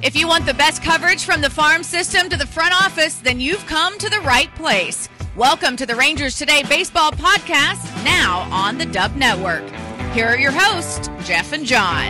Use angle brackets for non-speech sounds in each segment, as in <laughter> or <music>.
If you want the best coverage from the farm system to the front office, then you've come to the right place. Welcome to the Rangers Today Baseball Podcast, now on the Dub Network. Here are your hosts, Jeff and John.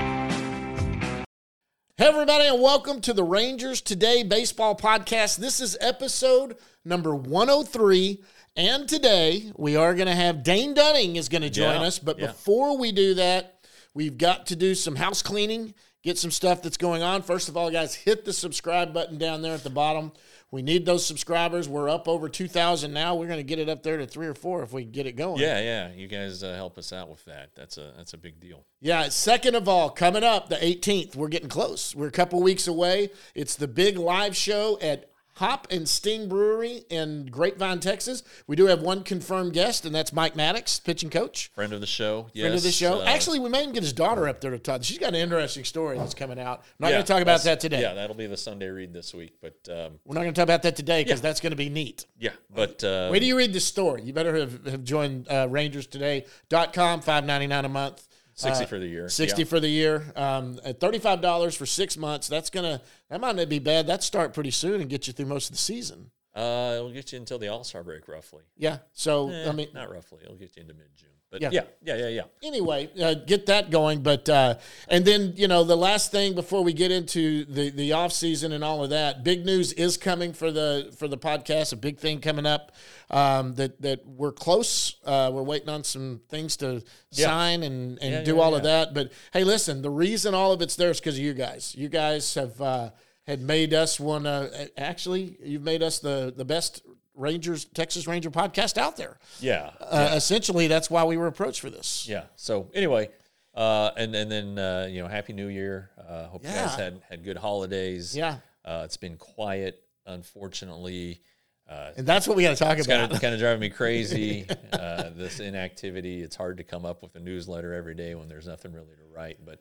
Hey, everybody, and welcome to the Rangers Today Baseball Podcast. This is episode number 103. And today we are going to have Dane Dunning is going to join Yeah, us. But yeah. before we do that, we've got to do some house cleaning, get some stuff that's going on. First of all, guys, hit the subscribe button down there at the bottom. We need those subscribers. We're up over 2,000 now. We're going to get it up there to three or four if we get it going. Yeah, yeah. You guys uh, help us out with that. That's a that's a big deal. Yeah, second of all, coming up the 18th, we're getting close. We're a couple weeks away. It's the big live show at Hop and Sting Brewery in Grapevine, Texas. We do have one confirmed guest, and that's Mike Maddux, pitching coach. Friend of the show. Yes. Friend of the show. uh, Actually, we may even get his daughter up there to talk. She's got an interesting story that's coming out. Not yeah, going to talk about that today. Yeah, that'll be the Sunday read this week. But um, We're not going to talk about that today because Yeah. that's going to be neat. yeah, but uh, Wait till you read the story. You better have, have joined uh, rangerstoday.com, five ninety nine a month. Sixty uh, for the year. 60 Yeah. for the year. Um, at $35 for six months, that's going to, that might not be bad. That start pretty soon and get you through most of the season. Uh, it'll get you until the All Star break, roughly. Yeah. So, Eh, I mean, not roughly. It'll get you into mid June. But Yeah. yeah, yeah, yeah, yeah. anyway, uh, get that going. But, uh, and then, you know, the last thing before we get into the, the off season and all of that, big news is coming for the, for the podcast, a big thing coming up, um, that, that we're close. Uh, we're waiting on some things to Yeah. sign and, and Yeah, do all of that. But hey, listen, the reason all of it's there is because of you guys. You guys have, uh, had made us one, uh, actually, you've made us the, the best Rangers, Texas Ranger podcast out there. Yeah. Uh, Essentially, that's why we were approached for this. Yeah. So anyway, uh, and and then uh, you know, Happy New Year. Uh, hope you guys had had good holidays. Yeah. Uh, it's been quiet, unfortunately. Uh, And that's what we got to talk it's about. kind of kind of driving me <laughs> crazy. uh, this inactivity. It's hard to come up with a newsletter every day when there's nothing really to write. But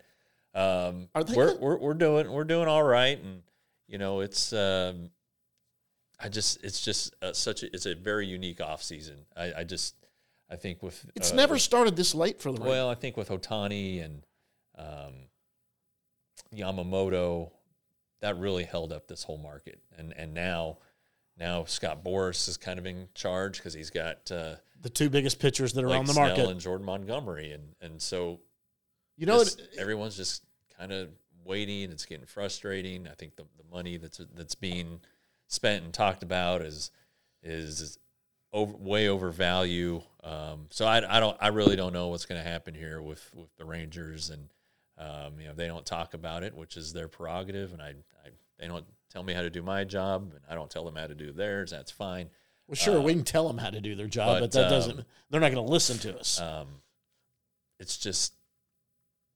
um, we're, we're we're doing we're doing all right, and you know it's. Um, I just it's just uh, such a it's a very unique off season. I, I just I think with It's uh, never with- started this late for the Rangers. well, I think with Ohtani and um, Yamamoto, that really held up this whole market. And and now, now Scott Boras is kind of in charge because he's got uh, the two biggest pitchers that are Blake on the Snell market. and Jordan Montgomery, and and so You know, just- it, everyone's just kind of waiting. It's getting frustrating. I think the, the money that's that's being spent and talked about is is over, way over value. Um, so I, I don't I really don't know what's going to happen here with with the Rangers and um, you know they don't talk about it, which is their prerogative, and I, I they don't tell me how to do my job, and I don't tell them how to do theirs. That's fine. well, sure, we can tell them how to do their job, but, but, that um, doesn't. They're not going to listen to us. um, it's just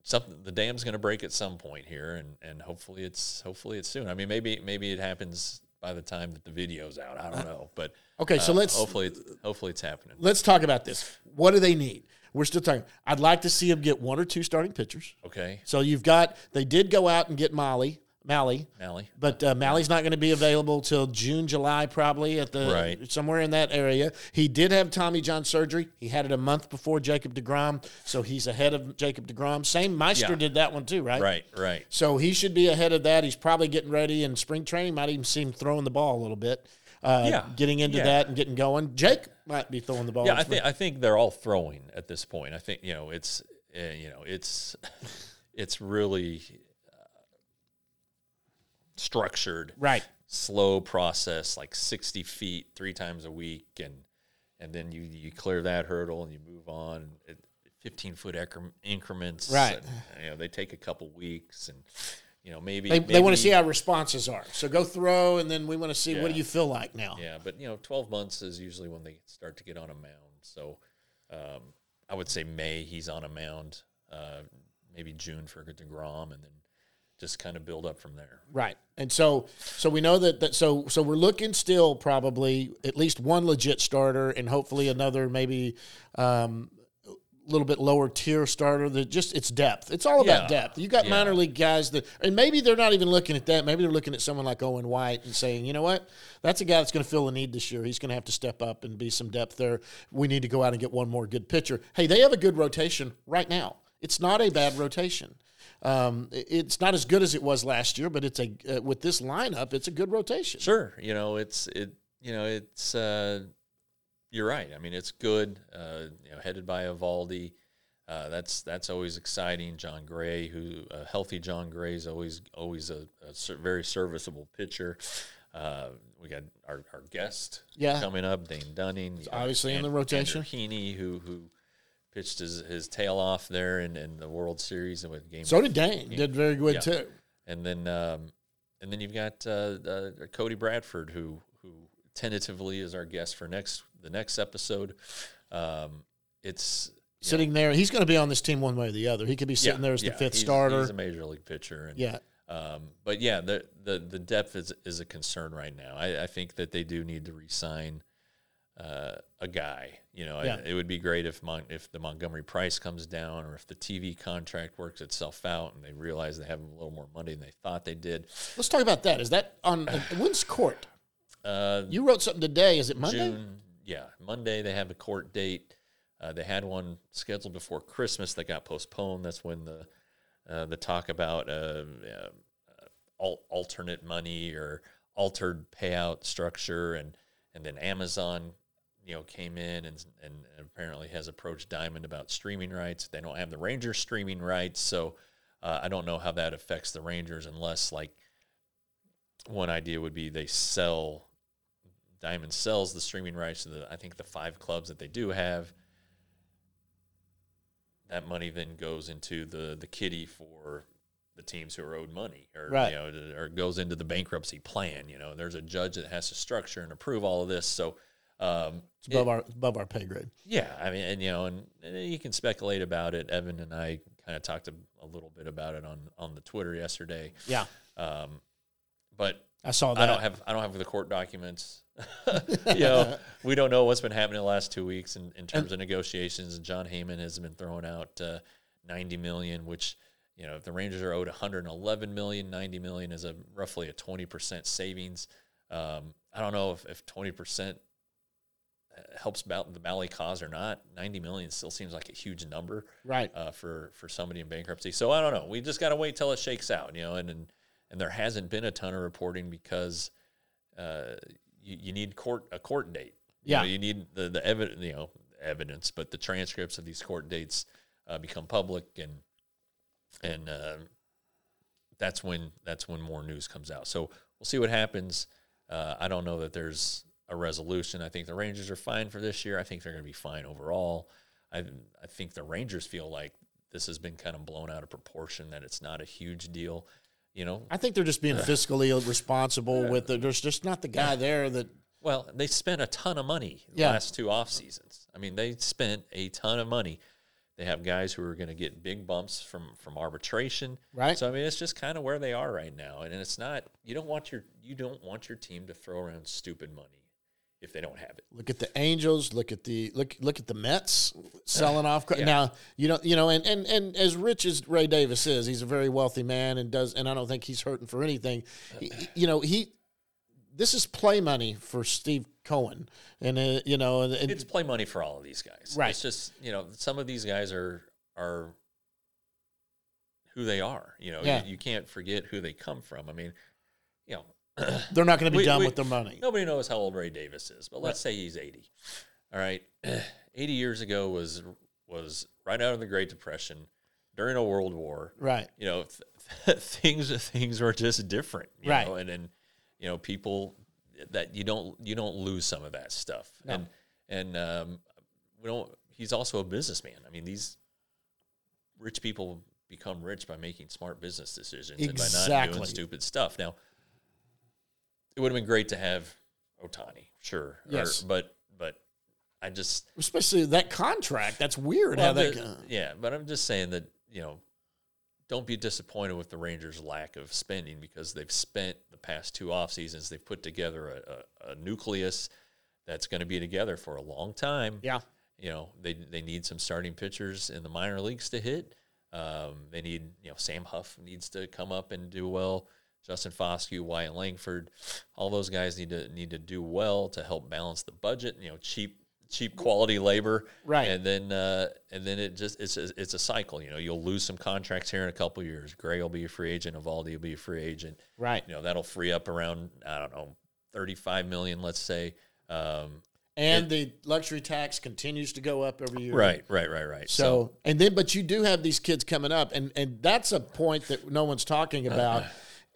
something the dam's going to break at some point here and and hopefully it's hopefully it's soon i mean maybe maybe it happens by the time that the video's out i don't know but okay, so uh, let's hopefully it's, hopefully it's happening let's talk about this. What do they need? We're still talking. I'd like to see them get one or two starting pitchers. okay So you've got. They did go out and get Molly, Mahle, Mahle. but uh, Mahle's not going to be available till June, July, probably at the Right. somewhere in that area. He did have Tommy John surgery. He had it a month before Jacob Degrom, so he's ahead of Jacob Degrom. Same Meister Yeah. did that one too, right? right right So he should be ahead of that. He's probably getting ready in spring training. Might even see him throwing the ball a little bit. Uh, Yeah. getting into Yeah. that and getting going. Jake might be throwing the ball. yeah i think i think they're all throwing at this point i think you know it's uh, you know it's <laughs> it's really structured right. slow process, like 60 feet three times a week, and and then you you clear that hurdle and you move on. At 15 foot increments, Right. and, you know, they take a couple weeks, and you know maybe They, they want to see how responses are. So go throw, and then we want to see what do you feel like now. Yeah, but you know, 12 months is usually when they start to get on a mound. So um, I would say May he's on a mound, uh, maybe June for Degrom, and then just kind of build up from there. Right. And so so we know that, that so so we're looking still probably at least one legit starter and hopefully another maybe um a little bit lower tier starter that just it's depth. It's all about Yeah. depth. You got Yeah. minor league guys that and maybe they're not even looking at that. Maybe they're looking at someone like Owen White and saying, "You know what? That's a guy that's going to fill a need this year. He's going to have to step up and be some depth there. We need to go out and get one more good pitcher." Hey, they have a good rotation right now. It's not a bad rotation. Um, it's not as good as it was last year, but it's a uh, with this lineup, it's a good rotation. Sure, you know it's it. You know it's. Uh, you're right. I mean, it's good. Uh, you know, headed by Eovaldi. Uh, that's that's always exciting. Jon Gray, who a healthy Jon Gray is always always a, a ser- very serviceable pitcher. Uh, we got our, our guest Yeah. coming up, Dane Dunning. Obviously in the rotation. Andrew Heaney, who who pitched his, his tail off there in, in the World Series and with game. So did Dane. Did very good Yeah. too. And then um, and then you've got uh, uh, Cody Bradford, who who tentatively is our guest for next the next episode. Um, it's you know, Sitting there, he's going to be on this team one way or the other. He could be sitting yeah, there as the fifth he's- starter. He's a major league pitcher, and yeah, um, but yeah, the, the the depth is is a concern right now. I, I think that they do need to re-sign uh, a guy. You know, Yeah. it, it would be great if Mon- if the Montgomery price comes down, or if the TV contract works itself out, and they realize they have a little more money than they thought they did. let's talk about that. Is that on uh, when's court? Uh, You wrote something today. Is it Monday? June, yeah, Monday they have a court date. Uh, they had one scheduled before Christmas that got postponed. That's when the uh, the talk about uh, uh, al- alternate money or altered payout structure, and and then Amazon, you know, came in and and apparently has approached Diamond about streaming rights. They don't have the Rangers streaming rights, so uh, I don't know how that affects the Rangers unless like one idea would be they sell Diamond sells the streaming rights to the I think the five clubs that they do have. That money then goes into the the kitty for the teams who are owed money, or Right. you know, or goes into the bankruptcy plan. You know, there's a judge that has to structure and approve all of this. So, um, It's above our above our pay grade. yeah, I mean, and you know, and, and you can speculate about it. Evan and I kind of talked a, a little bit about it on on the Twitter yesterday. Yeah, Um, but I saw that. I don't have I don't have the court documents. <laughs> you know, we don't know what's been happening the last two weeks in, in terms of negotiations. And Jon Heyman has been throwing out uh, ninety million, which you know, if the Rangers are owed 111 million, 90 million is a roughly a 20 percent savings. Um, I don't know if, if 20 percent helps about the Valley cause or not. 90 million still seems like a huge number right. uh, for for somebody in bankruptcy. So I don't know. We just got to wait till it shakes out, you know. And and, and there hasn't been a ton of reporting because uh, you, you need court a court date. You Yeah. know, you need the the evidence, you know, evidence, but the transcripts of these court dates uh, become public, and and uh, that's when that's when more news comes out. So we'll see what happens. Uh, I don't know that there's a resolution. I think the Rangers are fine for this year. I think they're going to be fine overall. I I think the Rangers feel like this has been kind of blown out of proportion. That it's not a huge deal. You know, I think they're just being <sighs> fiscally responsible with it. There's just not the guy there that Well, they spent a ton of money the Yeah. last two off seasons. I mean, they spent a ton of money. They have guys who are going to get big bumps from from arbitration. Right. So I mean, it's just kind of where they are right now, and, and it's not. You don't want your you don't want your team to throw around stupid money if they don't have it. look at the Angels, look at the look look at the Mets <sighs> selling off. Yeah. Now you don't you know, and, and and as rich as Ray Davis is, he's a very wealthy man and does, and I don't think he's hurting for anything. He- you know, he this is play money for Steve Cohen, and uh, you know, and, and It's play money for all of these guys. Right. It's just you know some of these guys are are who they are. You know, Yeah. you, you can't forget who they come from. I mean, you know. <clears throat> they're not going to be We- done we- with their money. Nobody knows how old Ray Davis is, but let's say he's 80. All right. <clears throat> 80 years ago was was right out of the Great Depression during a world war. Right. You know, th- <laughs> things things were just different, you Right. know, and and you know, people that you don't you don't lose some of that stuff. No. And and um we don't he's also a businessman. I mean, these rich people become rich by making smart business decisions and by not doing stupid stuff. Now, it would have been great to have Ohtani, sure. Or- Yes. but but I just Especially that contract. That's weird well, how that. yeah, but I'm just saying that you know, don't be disappointed with the Rangers' lack of spending because they've spent the past two off seasons. They've put together a, a, a nucleus that's going to be together for a long time. yeah. You know, they they need some starting pitchers in the minor leagues to hit. Um, they need you know Sam Huff needs to come up and do well. Justin Foscue, Wyatt Langford, all those guys need to need to do well to help balance the budget. You know, cheap cheap quality labor, Right. And then uh, and then it just it's a, it's a cycle. You know, you'll lose some contracts here in a couple years. Gray will be a free agent. Eovaldi will be a free agent. Right. You know, that'll free up around I don't know thirty five million, let's say. Um, And the luxury tax continues to go up every year. right, right, right, right. So, and then, but you do have these kids coming up, and and that's a point that no one's talking about.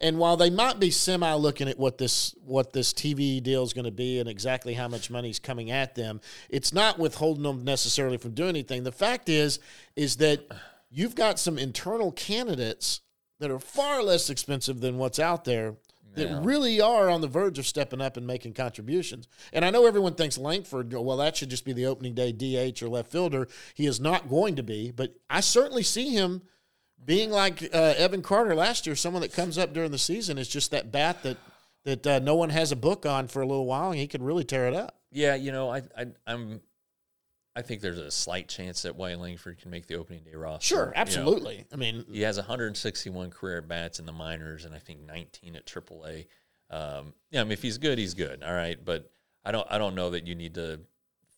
And while they might be semi looking at what this what this TV deal is going to be and exactly how much money's coming at them, it's not withholding them necessarily from doing anything. The fact is, is that you've got some internal candidates that are far less expensive than what's out there that Yeah. really are on the verge of stepping up and making contributions. And I know everyone thinks Langford, well, that should just be the opening day DH or left fielder. He is not going to be, but I certainly see him being like uh, Evan Carter last year, someone that comes up during the season is just that bat that that uh, no one has a book on for a little while, and he could really tear it up. yeah, you know, I, I I'm I think there's a slight chance that Wyatt Langford can make the opening day roster. Sure, you know. absolutely. I mean, He has 161 career at bats in the minors, and I think 19 at AAA. Um, yeah, I mean, if he's good, he's good. All right, but I don't, I don't know that you need to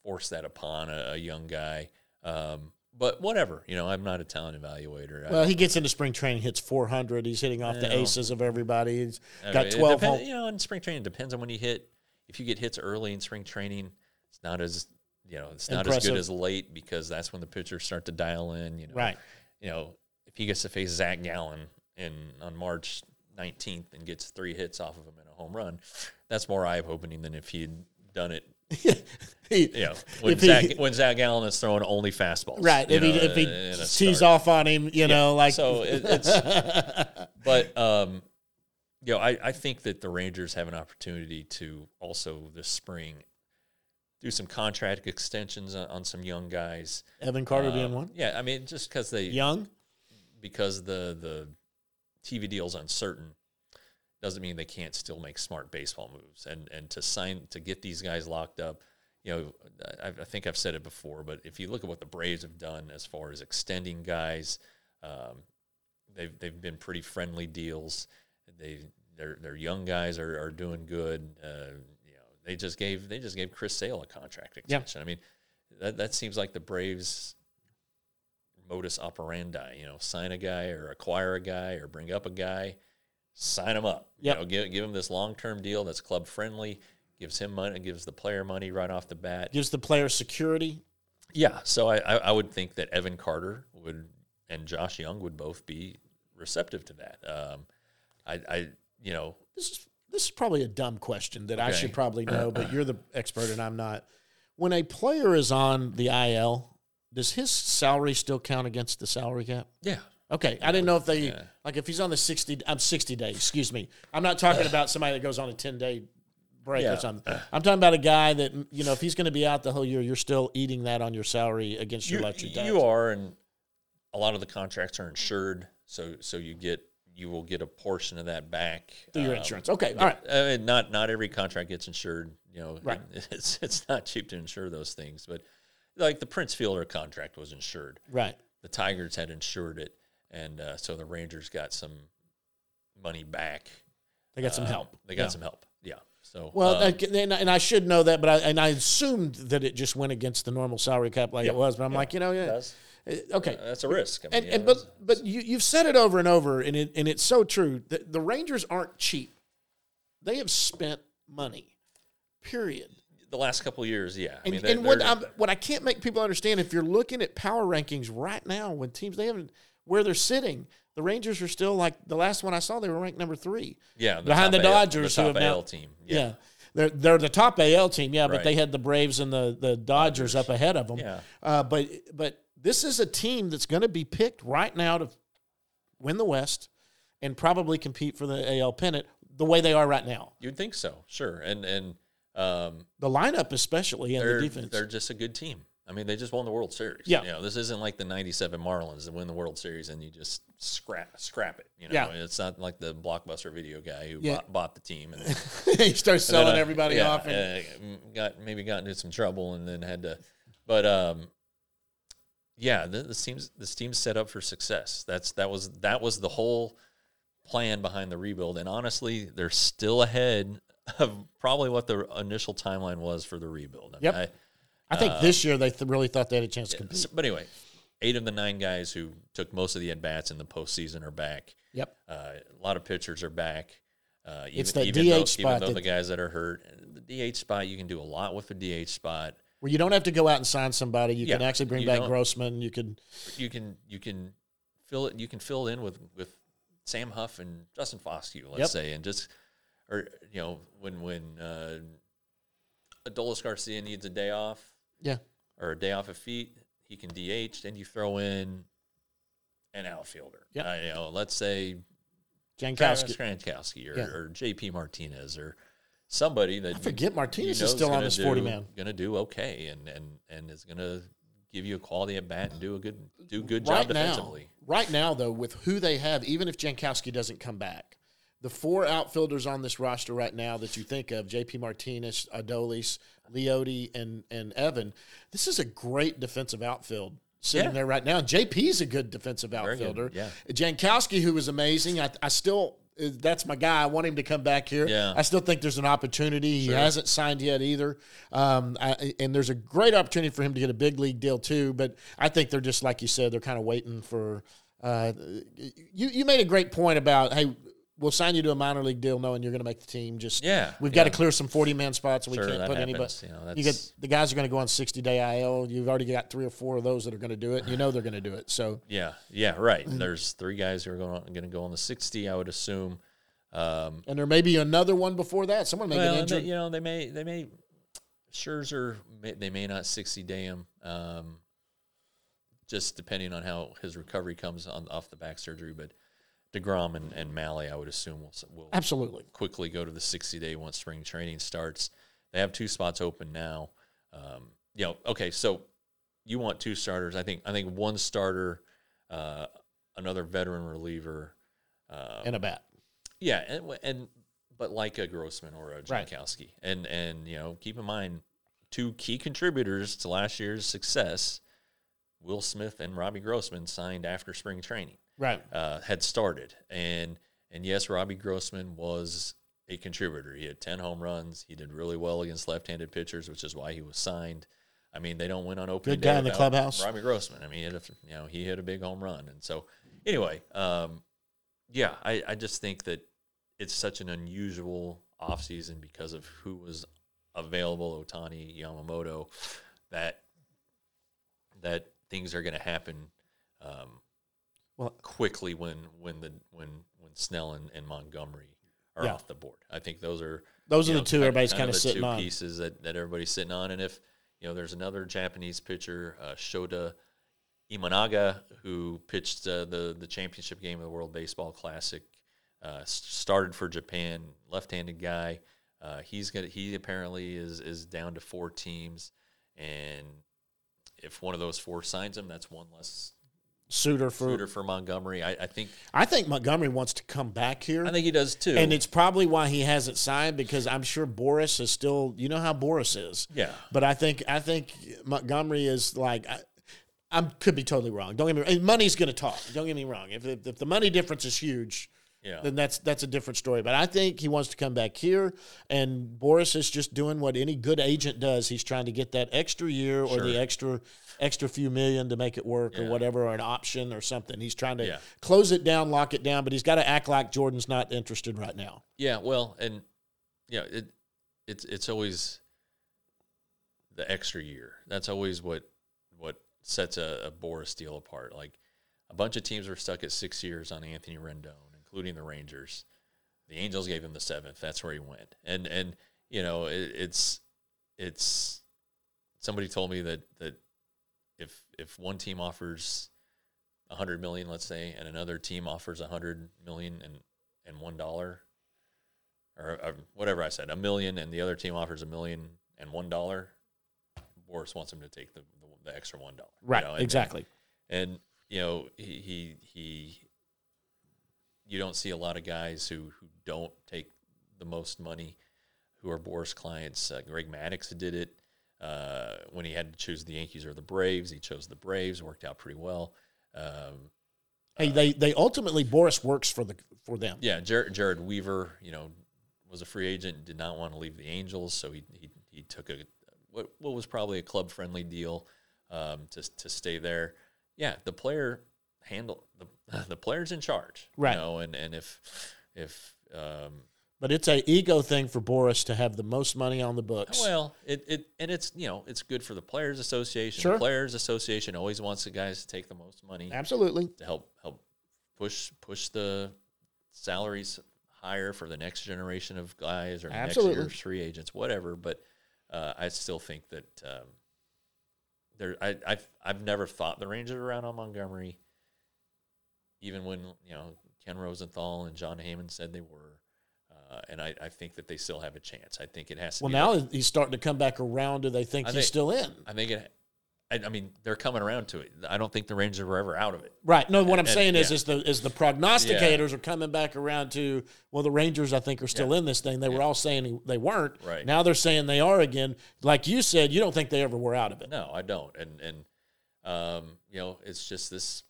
force that upon a, a young guy. Um, but whatever, you know, I'm not a talent evaluator. I- well, he gets into spring training, hits 400. He's hitting off the Yeah. aces of everybody. He's got 12 depend- home. You know, in spring training, it depends on when you hit. If you get hits early in spring training, it's not as you know, it's not as good as late because that's when the pitchers start to dial in. You know, Right. You know, if he gets to face Zach Gallen in on March 19th and gets three hits off of him in a home run, that's more eye opening than if he'd done it. <laughs> He- You know, when If he- Zach when Zach Gallen is throwing only fastballs. Right. If he know, if he in a tees off on him, you know, like so it, it's <laughs> but um you know I, I think that the rangers have an opportunity to also this spring do some contract extensions on, on some young guys Evan Carter being Um, one. yeah i mean just because they Young. because the the tv deal's uncertain doesn't mean they can't still make smart baseball moves and and to sign to get these guys locked up you know I, I think i've said it before but if you look at what the braves have done as far as extending guys um, they've they've been pretty friendly deals they their their young guys are, are doing good uh, you know they just gave they just gave chris sale a contract Yeah. extension i mean that, that seems like the braves modus operandi. You know, sign a guy or acquire a guy or bring up a guy, sign him up. Yep. You know, give give him this long term deal that's club friendly, gives him money, gives the player money right off the bat. Gives the player security. Yeah, so I, I I would think that Evan Carter would and Josh Jung would both be receptive to that. Um, I I you know This is this is probably a dumb question that I should probably know, but <clears throat> you're the expert and I'm not. When a player is on the IL, does his salary still count against the salary cap? yeah Okay, I didn't know if they Yeah. like if he's on the sixty. I'm sixty days. Excuse me. I'm not talking <sighs> about somebody that goes on a ten day break Yeah. or something. I'm talking about a guy that you know if he's going to be out the whole year, you're still eating that on your salary against your you, luxury tax. you are, and a lot of the contracts are insured, so so you get you will get a portion of that back through your um, insurance. Okay, all right. I mean, not not every contract gets insured. You know, Right. <laughs> it's it's not cheap to insure those things. But like the Prince Fielder contract was insured. Right. The Tigers had insured it, and uh, so the Rangers got some money back. They got some Uh, help. They got Yeah. some help. Yeah. So Well, um, and, and I should know that, but I and I assumed that it just went against the normal salary cap like Yeah. it was. But I'm Yeah. like, you know, yeah, Uh, okay. that's a risk. I mean, And, and but but you you've said it over and over, and it and it's so true. The, the Rangers aren't cheap. They have spent money. Period. the last couple of years, yeah. I And, mean, they're- and what I'm, what I can't make people understand, if you're looking at power rankings right now, when teams they haven't where they're sitting, the Rangers are still like the last one I saw, they were ranked number three. yeah, behind top the Dodgers, the who top have now- AL team. Yeah. Yeah. They're they're the top AL team, yeah, but Right. they had the Braves and the, the Dodgers, up ahead of them. Yeah. Uh, but but this is a team that's going to be picked right now to win the West and probably compete for the AL pennant the way they are right now. You'd think so, sure. And and um, The lineup, especially, and the defense. they're just a good team. I mean, they just won the World Series. Yeah. you know, this isn't like the '97 Marlins that win the World Series and you just scrap scrap it. You know, Yeah. it's not like the blockbuster video guy who Yeah. bought, bought the team and <laughs> he starts selling then, uh, everybody yeah, off. And, uh, got maybe got into some trouble and then had to, but um, yeah, the, this team's this team's set up for success. That's that was that was the whole plan behind the rebuild, and honestly, they're still ahead of probably what the initial timeline was for the rebuild. I Yep. mean, I think this year they th- really thought they had a chance to compete. But anyway, eight of the nine guys who took most of the at bats in the postseason are back. Yep. Uh, a lot of pitchers are back. Uh, even, It's that even DH though, spot Even though the guys that are hurt, the DH spot, you can do a lot with the DH spot. Where you don't have to go out and sign somebody. You can actually bring back Grossman. You can You can you can fill it. You can fill in with with Sam Huff and Justin Foscue, let's Yep. say, and just or you know when when uh, Adolis Garcia needs a day off, yeah. or a day off of feet, he can DH. Then you throw in an outfielder. Yep. Uh, you know, let's say Travis Jankowski. Or, Yeah. or JP Martinez or somebody that I forget Martinez is know's still on gonna this 40 man. Going to do okay and and and is going to give you a quality at bat and do a good do good right job now, defensively. right now though, with who they have, even if Jankowski doesn't come back, the four outfielders on this roster right now that you think of, JP Martinez, Adolis, Leody, and and Evan, this is a great defensive outfield sitting Yeah. there right now. JP's a good defensive Very good, outfielder. yeah. Jankowski, who was amazing, I, I still uh, that's my guy. I want him to come back here. Yeah. I still think there's an opportunity. He hasn't signed yet either, um, I, and there's a great opportunity for him to get a big league deal too. But I think they're just like you said, they're kind of waiting for. Uh, you you made a great point about hey. We'll sign you to a minor league deal, knowing you're going to make the team. Just Yeah, we've got to clear some 40 man spots, and we Sure, can't put anybody. you know, you get the guys are going to go on 60 day IL. You've already got three or four of those that are going to do it. You know they're going to do it. So Yeah, yeah, right. There's three guys who are going going to go on the 60, I would assume. Um, and there may be another one before that. Someone may well, get and they, injured. you know, they may they may Scherzer they may not 60 day him. Um, just depending on how his recovery comes on off the back surgery, but Degrom and, and Mahle, I would assume will will Absolutely. quickly go to the 60 day once spring training starts. They have two spots open now. Um, you know, okay, so you want two starters. I think I think one starter, uh, another veteran reliever. Uh, And a bat. yeah, and, and but like a Grossman or a Right. Jankowski, and and you know, keep in mind two key contributors to last year's success. Will Smith and Robbie Grossman signed after spring training Right. uh, had started, and and yes, Robbie Grossman was a contributor. He had ten home runs. He did really well against left-handed pitchers, which is why he was signed. I mean, they don't win on opening Good guy day in the clubhouse. Robbie Grossman. I mean, he hit a, you know he hit a big home run, and so anyway, um, yeah, I, I just think that it's such an unusual offseason because of who was available, Ohtani, Yamamoto, that that things are going to happen um, Well- quickly when when the when when Snell and, and Montgomery are Yeah. off the board. I think those are Those are you the two kind- everybody's kind kinda sitting two on. pieces that, that everybody's sitting on. And if you know, there's another Japanese pitcher, uh, Shota Imanaga, who pitched uh, the the championship game of the World Baseball Classic. Uh, started for Japan, left-handed guy. Uh, he's gonna. He apparently is is down to four teams, and if one of those four signs him, that's one less Suitor for. suitor for Montgomery. I, I think. I think Montgomery wants to come back here. I think he does too. and it's probably why he hasn't signed because I'm sure Boras is still. You know how Boras is. yeah. But I think I think Montgomery is like I, I could be totally wrong. Don't get me wrong. Money's going to talk. Don't get me wrong. If, if if the money difference is huge, Yeah. then that's that's a different story. But I think he wants to come back here, and Boras is just doing what any good agent does. He's trying to get that extra year or the extra extra few million to make it work or whatever, or an option or something. He's trying to Yeah. close it down, lock it down, but he's got to act like Jordan's not interested right now. Yeah, well, and yeah, it it's it's always the extra year. That's always what what sets a, a Boras deal apart. Like a bunch of teams were stuck at six years on Anthony Rendon, including the Rangers. The Angels gave him the seventh. That's where he went. And and you know it, it's it's somebody told me that that if if one team offers a hundred million, let's say, and another team offers a hundred million and and one dollar, or, or whatever I said, a million, and the other team offers a million and one dollar, Boras wants him to take the the, the extra one dollar. you know, and- exactly. and you know he he he you don't see a lot of guys who who don't take the most money who are Boras clients. Uh, Greg Maddux did it uh, when he had to choose the Yankees or the Braves. He chose the Braves, worked out pretty well. Um, Hey, they they ultimately Boras works for the for them. yeah, Jared, Jered Weaver, you know, was a free agent, did not want to leave the Angels, so he he, he took a what, what was probably a club friendly deal um, to to stay there. Yeah, the player handle the <laughs> the player's in charge, Right. You know, and and if if um, But it's a ego thing for Boras to have the most money on the books. well, it, it and it's you know it's good for the players association. Sure. The players association always wants the guys to take the most money Absolutely. to help help push push the salaries higher for the next generation of guys or Absolutely. next year's free agents, whatever. But uh, I still think that um, there. I, I've I've never thought the Rangers out on Montgomery, even when you know Ken Rosenthal and Jon Heyman said they were. Uh, and I, I think that they still have a chance. I think it has to Well, now like- he's starting to come back around. Do they think he's still in? I think it. I, I mean, they're coming around to it. I don't think the Rangers were ever out of it. Right. No, what I'm And- saying is, yeah. is the is the prognosticators are coming back around to well, the Rangers I think are still Yeah. in this thing. They were all saying they weren't. Right. Now they're saying they are again. Like you said, you don't think they ever were out of it. No, I don't. And and um, you know, it's just this.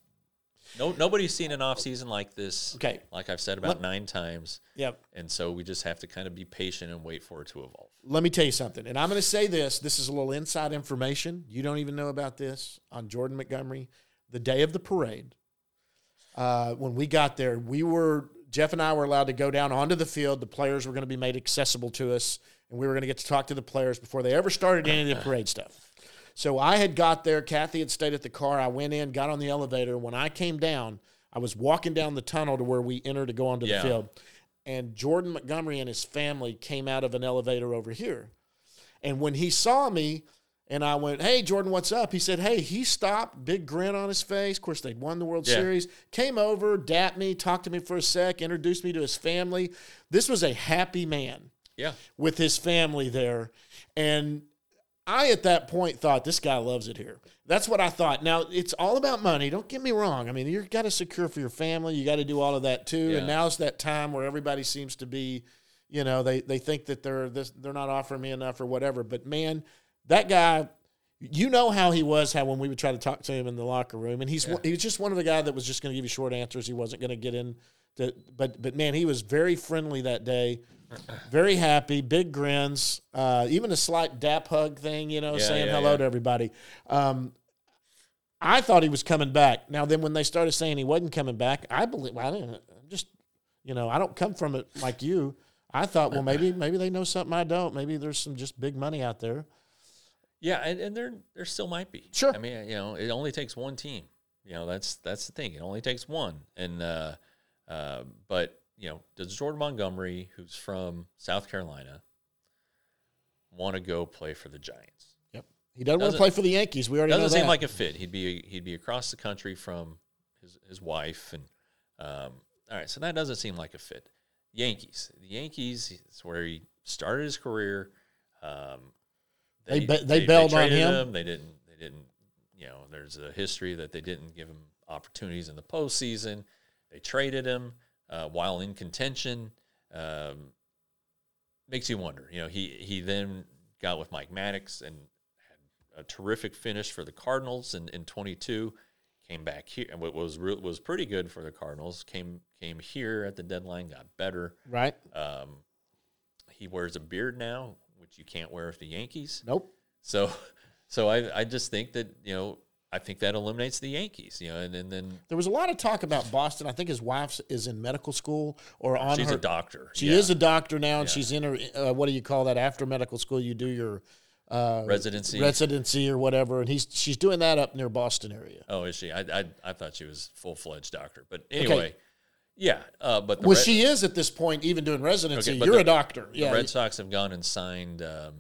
No, nobody's seen an off season like this. Okay. Like I've said about nine times, Yep. and so we just have to kind of be patient and wait for it to evolve. Let me tell you something, and I'm going to say this. This is a little inside information. You don't even know about this on Jordan Montgomery. The day of the parade, uh, when we got there, we were Jeff and I were allowed to go down onto the field. The players were going to be made accessible to us, and we were going to get to talk to the players before they ever started any of the parade stuff. So I had got there. Kathy had stayed at the car. I went in, got on the elevator. When I came down, I was walking down the tunnel to where we enter to go onto Yeah. the field. And Jordan Montgomery and his family came out of an elevator over here. And when he saw me, and I went, Hey, Jordan, what's up? He said, Hey, he stopped, big grin on his face. Of course, they'd won the World Yeah. Series. Came over, dapped me, talked to me for a sec, introduced me to his family. This was a happy man Yeah. with his family there. And I, at that point, thought this guy loves it here. That's what I thought. Now, it's all about money. Don't get me wrong. I mean, you've got to secure for your family. You got to do all of that too. Yeah. And now it's that time where everybody seems to be, you know, they, they think that they're this, they're not offering me enough or whatever. But man, that guy, you know how he was. How when we would try to talk to him in the locker room, and he's one- he was just one of the guy that was just going to give you short answers. He wasn't going to get in. To, but but man, he was very friendly that day. Very happy, big grins, uh, even a slight dap hug thing, you know, Yeah, saying yeah, hello yeah. to everybody. Um, I thought he was coming back. Now, then when they started saying he wasn't coming back, I believe well, I didn't. I'm just, you know, I don't come from it like you. I thought, well, maybe maybe they know something I don't. Maybe there's some just big money out there. Yeah, and, and there there still might be. Sure. I mean, you know, it only takes one team. You know, that's that's the thing. It only takes one. And uh, uh, but you know, does Jordan Montgomery, who's from South Carolina, want to go play for the Giants? Yep. He doesn't, want to play for the Yankees. We already Doesn't know seem that. like a fit. He'd be he'd be across the country from his his wife, and um, all right. So that doesn't seem like a fit. Yankees. The Yankees is where he started his career. Um, They ba- they bailed on traded him. They didn't. They didn't. You know, there's a history that they didn't give him opportunities in the postseason. They traded him uh, while in contention. Um, makes you wonder. You know, he he then got with Mike Maddux and had a terrific finish for the Cardinals in, in 22. Came back here and what was was pretty good for the Cardinals. Came came here at the deadline, got better. right. Um, he wears a beard now, which you can't wear with the Yankees. Nope. So, so I I just think that you know I think that eliminates the Yankees. You know, and, and then There was a lot of talk about Boston. I think his wife is in medical school or on she's her. a doctor. She yeah. is a doctor now, and Yeah. she's in her. Uh, what do you call that? After medical school, you do your uh, residency. residency or whatever, and he's she's doing that up near Boston area. oh, is she? I, I I thought she was full fledged doctor, but anyway, yeah. Uh, but the Well, Red- she is at this point, even doing residency. Okay, You're the- a doctor, the yeah, Red Sox have gone and signed um,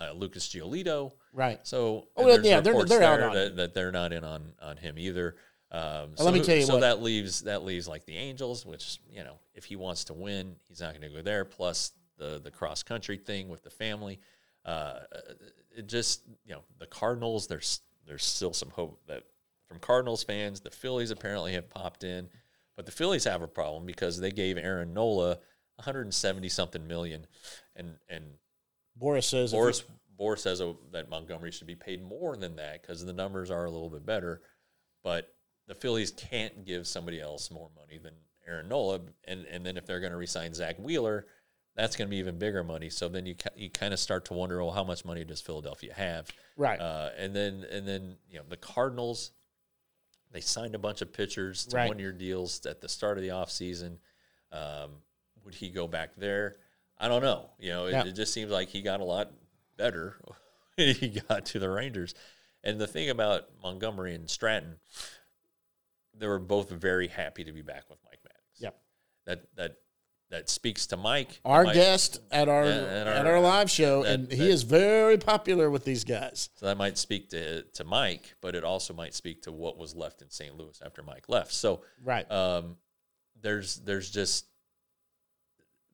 uh, Lucas Giolito. Right. So Oh, well, yeah, they're- they're out on that, that they're not in on on him either. Um, so let me who- tell you so what- that leaves that leaves like the Angels, which you know if he wants to win, he's not going to go there. Plus the the cross country thing with the family. Uh, it just you know the Cardinals. There's there's still some hope that from Cardinals fans. The Phillies apparently have popped in, but the Phillies have a problem because they gave Aaron Nola 170 something million, and and Boras says, Boras Boras says that Montgomery should be paid more than that because the numbers are a little bit better, but the Phillies can't give somebody else more money than Aaron Nola, and and then if they're going to resign Zack Wheeler, that's going to be even bigger money. So then you you kind of start to wonder, well, how much money does Philadelphia have? Right. Uh, and then and then you know the Cardinals, they signed a bunch of pitchers to Right. one year deals at the start of the offseason. Um, would he go back there? I don't know. You know, it, Yeah. it just seems like he got a lot better when <laughs> he got to the Rangers. And the thing about Montgomery and Stratton, they were both very happy to be back with Mike Maddux. Yep. That that that speaks to Mike. Our Mike- guest at our, at at our- our live show, that- and he that- is very popular with these guys. So that might speak to to Mike, but it also might speak to what was left in St. Louis after Mike left. So Right. um, there's there's just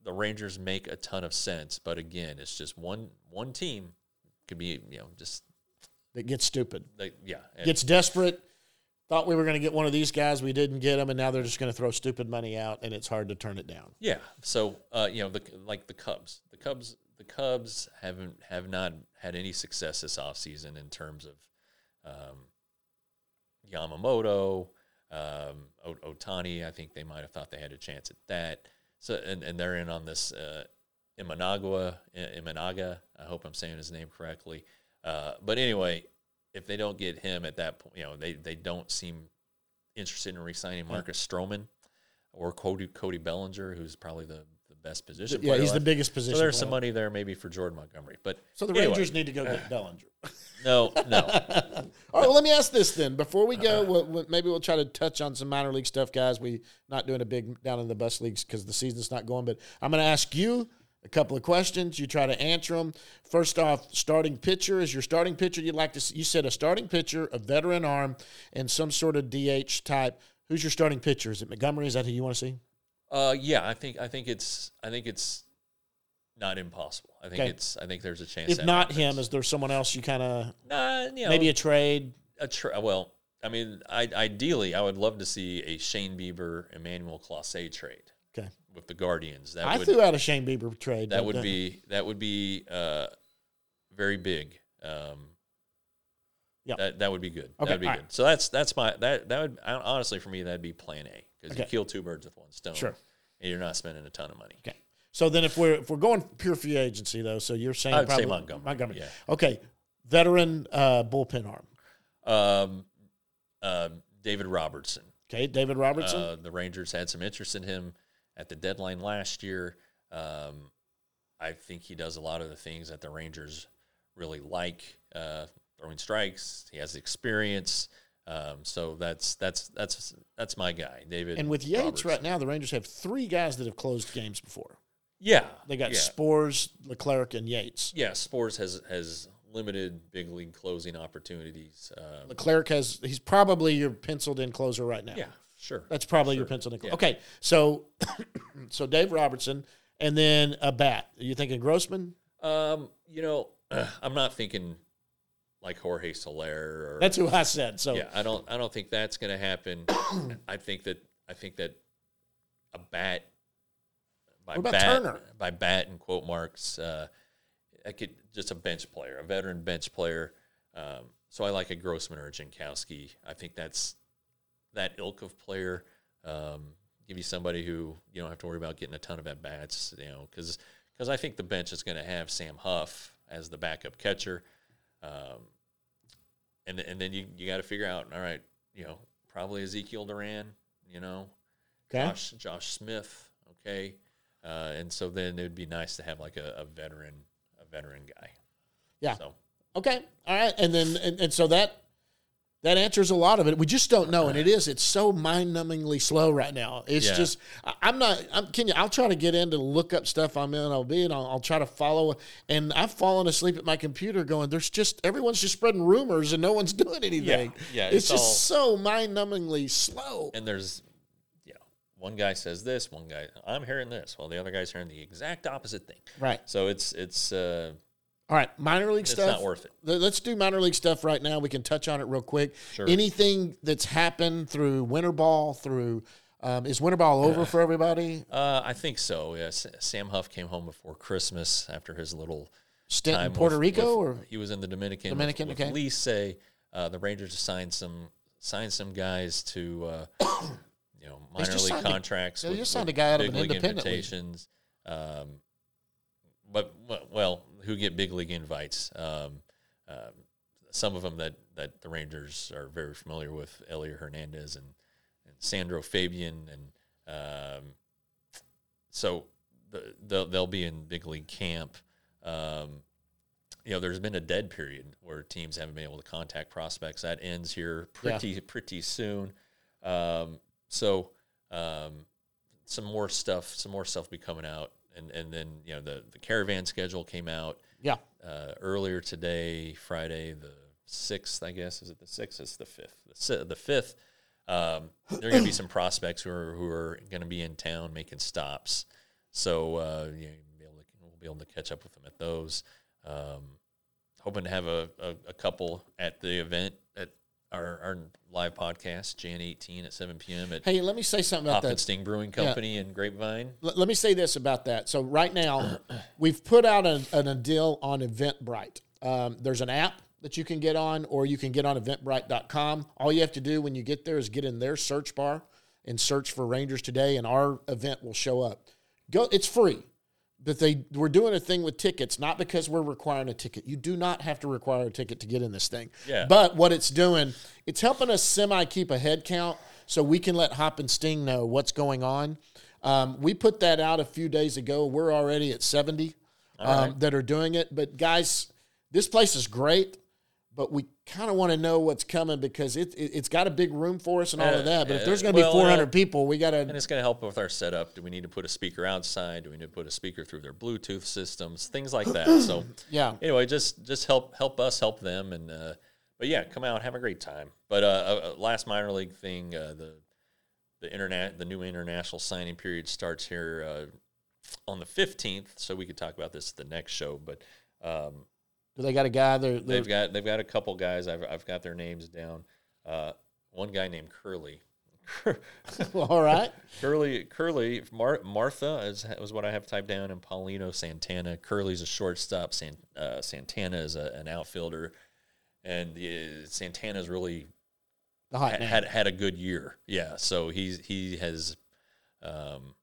the Rangers make a ton of sense, but again, it's just one one team could be you know just that gets stupid, like yeah gets desperate. Thought we were going to get one of these guys, we didn't get them, and now they're just going to throw stupid money out, and it's hard to turn it down. Yeah. So uh, you know, the like the Cubs. The Cubs the Cubs haven't have not had any success this offseason in terms of um, Yamamoto, um, Ohtani. I think they might have thought they had a chance at that. So and, and they're in on this uh, Imanagua Imanaga. I hope I'm saying his name correctly. Uh, but anyway, if they don't get him at that point, you know, they they don't seem interested in re-signing Marcus Stroman or Cody Cody Bellinger, who's probably the best position. Yeah, player he's the biggest position. So there's some money there maybe for Jordan Montgomery, but So the anyway, Rangers need to go get <laughs> Bellinger. No, no. <laughs> All right, well, let me ask this then. Before we go, we'll, we'll- maybe we'll try to touch on some minor league stuff, guys. We not doing a big down in the bus leagues because the season's not going. But I'm going to ask you a couple of questions. You try to answer them. First off, starting pitcher is your starting pitcher. You'd like to. See, you said a starting pitcher, a veteran arm, and some sort of DH type. Who's your starting pitcher? Is it Montgomery? Is that who you want to see? Uh, yeah, I think I think it's I think it's not impossible. I think Okay. it's I think there's a chance. If that not happens. him, is there someone else you kind of nah, you know, maybe a trade? a tra- well, I mean, I, ideally, I would love to see a Shane Bieber Emmanuel Clase trade Okay, with the Guardians. That I would threw out a Shane Bieber trade. that but, would uh, be that would be uh, very big. Um, Yeah. that that would be good. Okay, That'd be all good. So that's that's my that that would honestly for me that'd be Plan A because you kill two birds with one stone. Sure. and you're not spending a ton of money. Okay. So then, if we're if we're going pure free agency though, so you're saying I would say Montgomery, Montgomery. yeah. Okay. Veteran uh, bullpen arm. Um, uh, David Robertson. Okay. David Robertson. Uh, the Rangers had some interest in him at the deadline last year. Um, I think he does a lot of the things that the Rangers really like. Uh, throwing strikes, he has experience. Um, so that's that's that's that's my guy, David. and with Yates right now, the Rangers have three guys that have closed games before. yeah, They got yeah. Sborz, Leclerc, and Yates. yeah. Sborz has has limited big league closing opportunities. Um, Leclerc has he's probably your penciled in closer right now. yeah, sure. That's probably your penciled in. Yeah. Okay. So <coughs> so Dave Robertson, and then a bat. Are you thinking Grossman? Um, you know, <clears throat> I'm not thinking like Jorge Soler or That's who I said. So yeah, I don't I don't think that's going to happen. <coughs> I think that I think that a bat by What about bat Turner? by bat in quote marks uh I could just a bench player, a veteran bench player. Um, so I like a Grossman or a Jankowski. I think that's that ilk of player. Um, give you somebody who you don't have to worry about getting a ton of at bats, you know, because I think the bench is going to have Sam Huff as the backup catcher. Um, and and then you you got to figure out, all right, you know, probably Ezekiel Duran, you know, okay. Josh Josh Smith, okay, uh, and so then it would be nice to have like a, a veteran a veteran guy. Yeah. So Okay. All right. And then and, and so that that answers a lot of it. We just don't know, and it is. It's so mind-numbingly slow right now. It's Yeah. just. I'm not. I'm. Can you? I'll try to get in to look up stuff on MLB, and I'll, I'll try to follow. And I've fallen asleep at my computer, going. There's just everyone's just spreading rumors, and no one's <laughs> doing anything. yeah, It's, it's just so mind-numbingly slow. and there's you know one guy says this, one guy I'm hearing this, while the other guy's hearing the exact opposite thing. Right. So it's it's uh, All right. Minor league it's stuff. not worth it. Let's do minor league stuff right now. We can touch on it real quick. Sure. Anything that's happened through winter ball, through um, is winter ball over for everybody? Uh, I think so. Yes, Sam Huff came home before Christmas after his little Stint in Puerto with- Rico, with- or he was in the Dominican. Dominican, with, okay. with Licey. Uh, the Rangers signed some signed some guys to uh, you know minor league a- contracts. they just signed a guy out of an independent league. invitations. Um, but well, who get big league invites? Um, um, some of them that that the Rangers are very familiar with, Elliot Hernandez and, and Sandro Fabian, and um, so the, they'll they'll be in big league camp. Um, you know, there's been a dead period where teams haven't been able to contact prospects. That ends here pretty yeah. pretty soon. Um, so um, some more stuff, some more stuff will be coming out, and and then you know the the caravan schedule came out. Yeah. Uh, earlier today, Friday the sixth, I guess. Is it the sixth? It's the fifth. The, the fifth. Um, there are going to be some <clears throat> prospects who are who are going to be in town making stops. So uh, you know, be able to, we'll be able to catch up with them at those. Um, hoping to have a, a, a, couple at the event our, our live podcast, Jan 18 at 7 p.m. at Hey, let me say something about that. Sting Brewing Company yeah. in Grapevine. L- let me say this about that. So right now, <clears throat> we've put out a, a deal on Eventbrite. Um, there's an app that you can get on, or you can get on eventbrite.com. All you have to do when you get there is get in their search bar and search for Rangers Today, and our event will show up. Go, it's free. But they we're doing a thing with tickets, not because we're requiring a ticket. You do not have to require a ticket to get in this thing. Yeah. But what it's doing, it's helping us semi keep a head count so we can let Hop and Sting know what's going on. Um, we put that out a few days ago. We're already at 70 um, right. that are doing it. But guys, this place is great but we kind of want to know what's coming because it, it has got a big room for us and all uh, of that. But uh, if there's going to well, be 400 uh, people, we got to. And it's going to help with our setup. Do we need to put a speaker outside? Do we need to put a speaker through their Bluetooth systems? Things like that. So <coughs> yeah. Anyway, just just help help us help them and. Uh, but yeah, come out, have a great time. But uh, last minor league thing, uh, the the internet, the new international signing period starts here uh, on the fifteenth. So we could talk about this at the next show. But um, they got a guy? They've got they've got a couple guys. I've I've got their names down. Uh, one guy named Curly. <laughs> All right. <laughs> Curly, Curly, Mar- Martha is, was what I have typed down, and Paulino Santana. Curly's a shortstop. San, uh, Santana is a, an outfielder, and uh, Santana's really had, had, had a good year. Yeah, so he's he has um,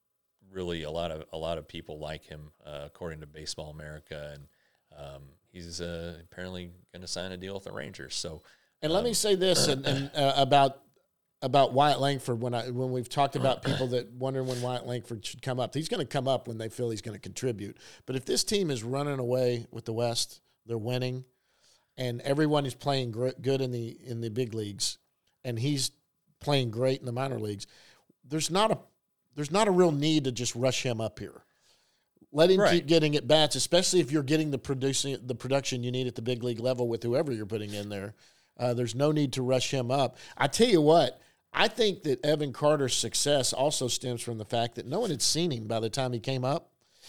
really a lot of a lot of people like him, uh, according to Baseball America, and um, he's uh, apparently going to sign a deal with the Rangers. So, and let me um, say this and, and <clears throat> uh, about about Wyatt Langford when I when we've talked about people that wonder when Wyatt Langford should come up. He's going to come up when they feel he's going to contribute. But if this team is running away with the West, they're winning, and everyone is playing gr- good in the in the big leagues, and he's playing great in the minor leagues. There's not a there's not a real need to just rush him up here. Let him right. keep getting at bats, especially if you're getting the producing the production you need at the big league level with whoever you're putting in there. Uh, there's no need to rush him up. I tell you what, I think that Evan Carter's success also stems from the fact that no one had seen him by the time he came up.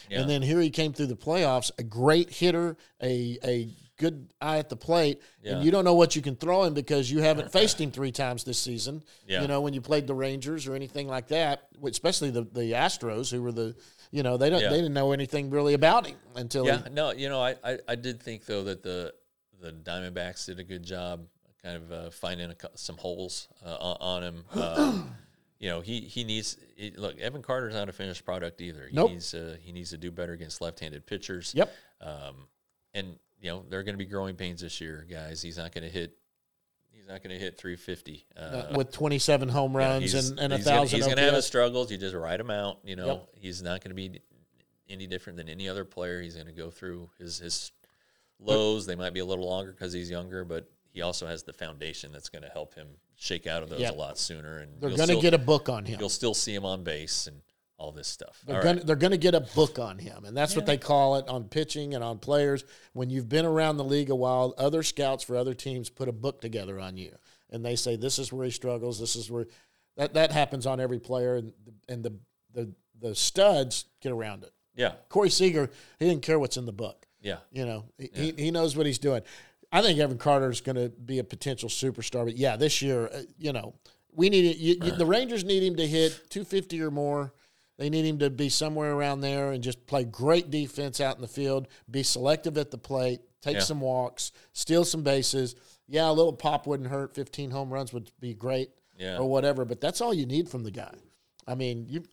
Yeah. And then here he came through the playoffs, a great hitter, a a good eye at the plate, yeah. and you don't know what you can throw him because you haven't <laughs> faced him three times this season. Yeah. You know, when you played the Rangers or anything like that, especially the the Astros, who were the you know they don't yeah. they didn't know anything really about him until yeah he, no you know I, I, I did think though that the the Diamondbacks did a good job kind of uh, finding a, some holes uh, on him. Uh, <clears throat> you know he he needs he, look Evan Carter's not a finished product either. He nope. needs uh, he needs to do better against left-handed pitchers. Yep. Um, and you know there are going to be growing pains this year, guys. He's not going to hit he's not going to hit 350 uh, uh, with 27 home runs yeah, and, and a thousand. he's going to have his struggles. You just ride him out. You know, yep. he's not going to be any different than any other player. He's going to go through his his lows. They might be a little longer because he's younger, but he also has the foundation that's going to help him shake out of those yep. a lot sooner. And they're going to get a book on him. You'll still see him on base and all this stuff. They're going right. to get a book on him, and that's yeah. what they call it on pitching and on players. When you've been around the league a while, other scouts for other teams put a book together on you and they say this is where he struggles. This is where that that happens on every player, and and the the the studs get around it. Yeah, Corey Seager, he didn't care what's in the book. Yeah, you know, he yeah. he, he knows what he's doing. I think Evan Carter is going to be a potential superstar, but yeah, this year, uh, you know, we need it. You, you, the Rangers need him to hit 250 or more. They need him to be somewhere around there and just play great defense out in the field, be selective at the plate, take yeah. some walks, steal some bases yeah, a little pop wouldn't hurt. 15 home runs would be great yeah. or whatever, but that's all you need from the guy. I mean, you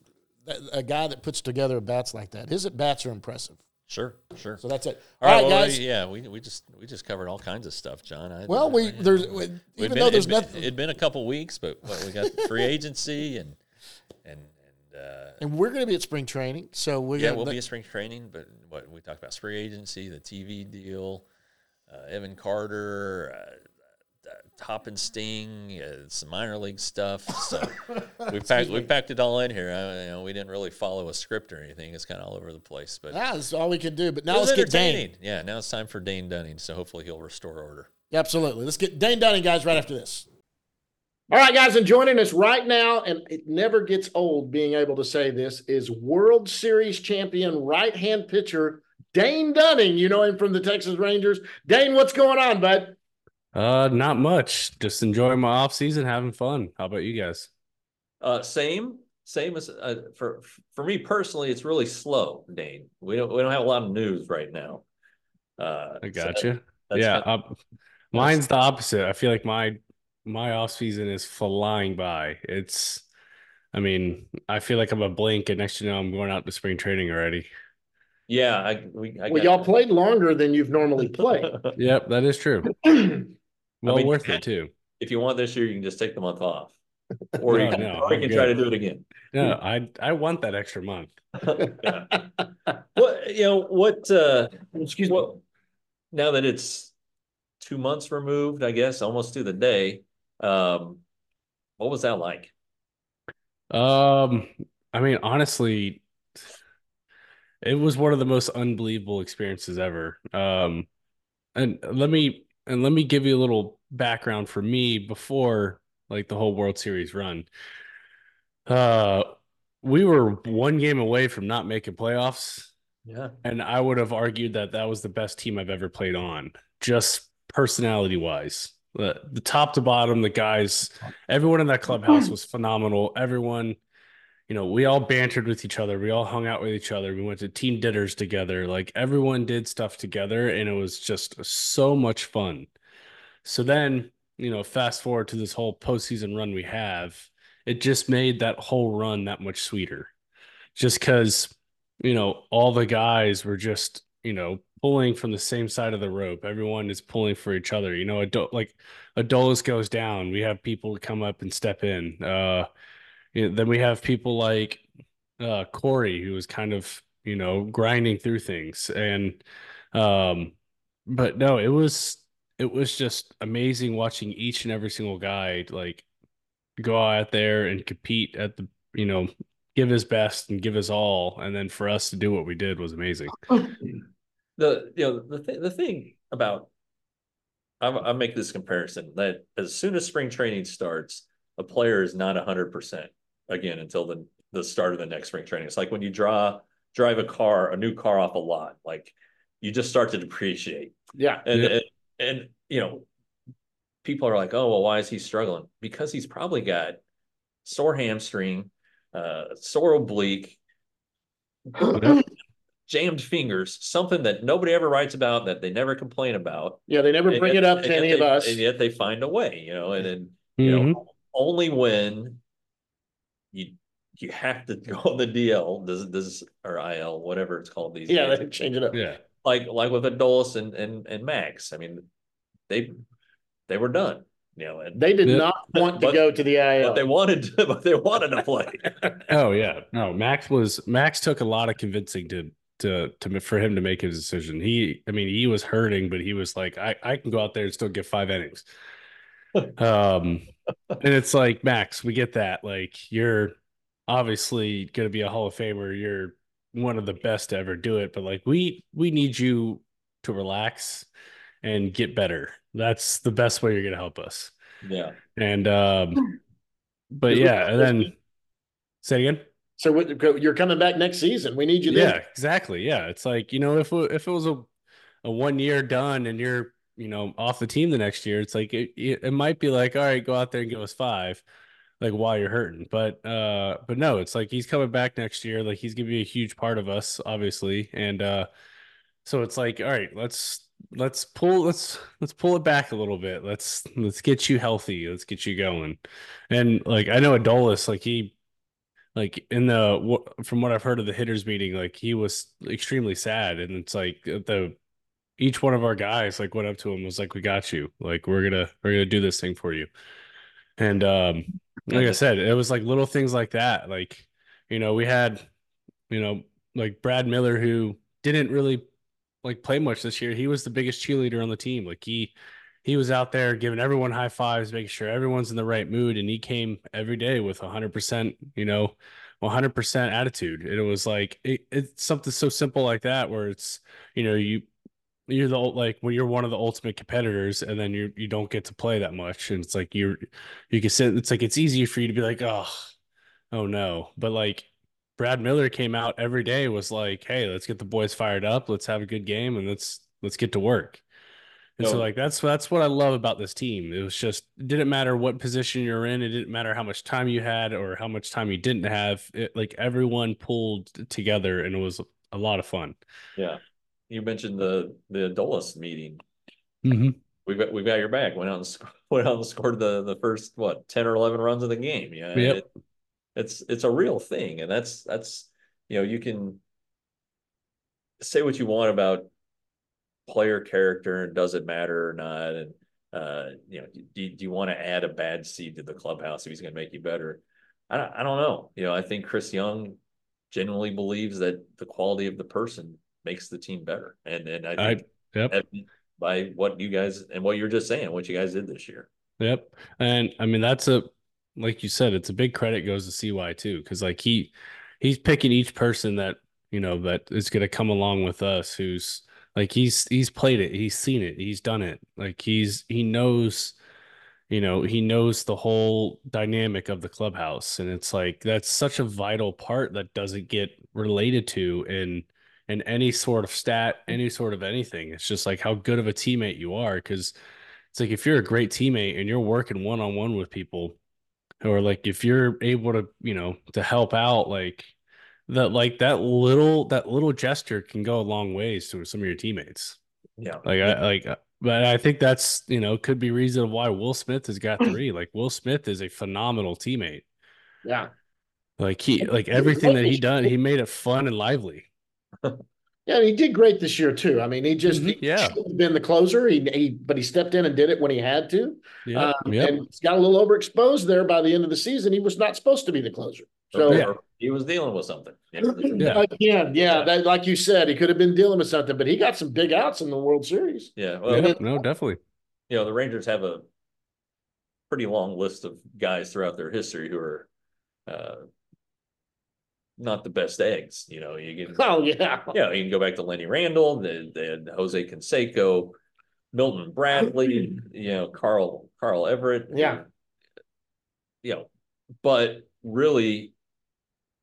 a guy that puts together bats like that, his at bats are impressive. Sure, sure. So that's it. all right, well, guys. Yeah, we, we just we just covered all kinds of stuff, John. I, Well, we there's We'd even been- though there's it'd been- nothing, It'd been a couple weeks, but what, we got free <laughs> agency and and uh, and we're going to be at spring training, so we're yeah, gonna, we'll be at spring training. But what we talked about free agency, the TV deal, uh, Evan Carter, uh, uh, Hop and Sting, uh, some minor league stuff. So <laughs> we packed we packed it all in here. I, you know, we didn't really follow a script or anything. It's kind of all over the place, but that's all we can do. But now let's get Dane. Yeah, now it's time for Dane Dunning. So hopefully he'll restore order. Absolutely. Let's get Dane Dunning, guys, right after this. All right, guys, and joining us right now, and it never gets old being able to say this, is World Series champion right hand pitcher Dane Dunning. You know him from the Texas Rangers. Dane, what's going on, bud? Uh, not much. Just enjoying my off season, having fun. How about you guys? Uh, same, same as uh, for for me personally, it's really slow, Dane. We don't we don't have a lot of news right now. Uh, I so got you. Yeah, kind uh, mine's the opposite. I feel like my my off season is flying by. It's, I mean, I feel like I'm a blink, and next you know, I'm going out to spring training already. yeah, I we I Well, y'all played longer than you've normally played. <laughs> Yep, that is true. <clears throat> Well mean, worth it too. if you want this year, you can just take the month off, or <laughs> you No, can, no, or you I'm can try to do it again. No, I I want that extra month. <laughs> Yeah. What you know? What? uh Excuse me. Now that it's two months removed, I guess almost to the day. Um, what was that like? Um, I mean, honestly, it was one of the most unbelievable experiences ever. Um, and let me and let me give you a little background for me before like the whole World Series run. Uh, we were one game away from not making playoffs, Yeah. and I would have argued that that was the best team I've ever played on, just personality wise. The, the top to bottom, the guys, everyone in that clubhouse was phenomenal. Everyone, you know, we all bantered with each other. We all hung out with each other. We went to team dinners together. Like everyone did stuff together, and it was just so much fun. So then, you know, fast forward to this whole postseason run we have, it just made that whole run that much sweeter. Just because, you know, all the guys were just, you know, pulling from the same side of the rope. Everyone is pulling for each other. You know, a do- like Adolis goes down, we have people come up and step in. Uh, you know, then we have people like uh, Corey, who was kind of, you know, grinding through things. And, um, but no, it was, it was just amazing watching each and every single guy like go out there and compete at the, you know, give his best and give his all. And then for us to do what we did was amazing. <laughs> the you know the th- the thing about I I make this comparison that as soon as spring training starts, a player is not hundred percent again until the the start of the next spring training. It's like when you draw drive a car, a new car off a lot, like you just start to depreciate. Yeah. And Yep. and, and you know, people are like, oh well, why is he struggling? Because he's probably got sore hamstring, uh, sore oblique. <clears throat> jammed fingers, something that nobody ever writes about, that they never complain about. Yeah, they never bring yet- it up to yet any of us. and yet they find a way, you know. And then you Mhm. know, only when you you have to go on the DL, does does or IL, whatever it's called these Yeah, days. they change it up. Yeah. Like like with Adolis and and and Max. I mean, they they were done, you know, and They did Yeah. not want to But- go to the IL. but they wanted to, <laughs> but they wanted to play. <laughs> Oh yeah, no. Max was Max took a lot of convincing to to to for him to make his decision. He, I mean, he was hurting, but he was like, I I can go out there and still get five innings. Um, and it's like Max, we get that. Like you're obviously going to be a Hall of Famer. You're one of the best to ever do it, but like we we need you to relax and get better. That's the best way you're going to help us. yeah. And um, but yeah, and then <laughs> say it again. So you're coming back next season. We need you Yeah, there. exactly. Yeah, it's like you know, if if it was a a one year done and you're you know off the team the next year, it's like it, it, it might be like, all right, go out there and give us five, like while you're hurting. But uh, but no, it's like he's coming back next year. Like he's gonna be a huge part of us, obviously, and uh, so it's like, all right, let's let's pull let's let's pull it back a little bit. Let's let's get you healthy. Let's get you going. And like I know Adolis, like he like in the from what I've heard of the hitters meeting, like he was extremely sad, and it's like the each one of our guys like went up to him was like, "We got you. Like we're gonna we're gonna do this thing for you." And um, like I said, it was like little things like that. Like you know, we had you know like Brad Miller who didn't really like play much this year. He was the biggest cheerleader on the team. Like he he was out there giving everyone high fives, making sure everyone's in the right mood, and he came every day with a hundred percent, you know, one hundred percent attitude. And it was like it, it's something so simple like that, where it's you know you you're the like when you're one of the ultimate competitors, and then you you don't get to play that much, and it's like you're you can sit. It's like it's easy for you to be like, oh, oh no, but like Brad Miller came out every day was like, hey, let's get the boys fired up, let's have a good game, and let's let's get to work. And No. so like that's that's what I love about this team. It was just it didn't matter what position you're in, it didn't matter how much time you had or how much time you didn't have. It like everyone pulled together and it was a lot of fun. Yeah. You mentioned the the Adolis meeting. Mm-hmm. We've got we've got your back. Went out and sc- <laughs> went out and scored the the first what ten or eleven runs of the game. Yeah, Yep. it- it's it's a real thing, and that's that's you know you can say what you want about player character and does it matter or not, and uh you know do, do you want to add a bad seed to the clubhouse if he's going to make you better? I don't, I don't know. You know, I think Chris Young genuinely believes that the quality of the person makes the team better, and and I I think yep. evident by what you guys and what you're just saying, what you guys did this year. Yep. And I mean that's a like you said, it's a big credit goes to CY too, because like he he's picking each person that you know that is gonna come along with us who's like he's he's played it, he's seen it, he's done it. Like he's he knows, you know, he knows the whole dynamic of the clubhouse. And it's like that's such a vital part that doesn't get related to in in any sort of stat, any sort of anything. It's just like how good of a teammate you are. Cause it's like if you're a great teammate and you're working one on one with people, or like if you're able to, you know, to help out, like that, like that little that little gesture can go a long ways to some of your teammates. Yeah. Like I like, uh, but I think that's you know could be reason why Will Smith has got three. Like Will Smith is a phenomenal teammate. Yeah. Like he like everything that he done, he made it fun and lively. <laughs> Yeah, he did great this year too. I mean, he just Mhm, he yeah. have been the closer. He, he but he stepped in and did it when he had to. Yeah, Um, yeah, And got a little overexposed there by the end of the season. He was not supposed to be the closer. So Yeah. he was dealing with something. <clears throat> Yeah. again, yeah, that, like you said, he could have been dealing with something, but he got some big outs in the World Series. Yeah. Well, yeah. No, definitely. you know, the Rangers have a pretty long list of guys throughout their history who are uh, not the best eggs. You know, you can, <laughs> Oh yeah, yeah, you can go back to Lenny Randle, they, they had Jose Canseco, Milton Bradley, <clears throat> you know, Carl Carl Everett. Yeah. You know, but really,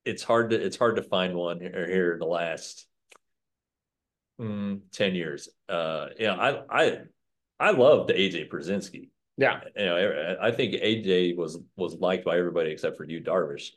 it's hard to it's hard to find one here, here in the last mm, ten years. Uh, you know, I I I loved AJ Pierzynski. yeah. You know, I think AJ was was liked by everybody except for Yu, Darvish.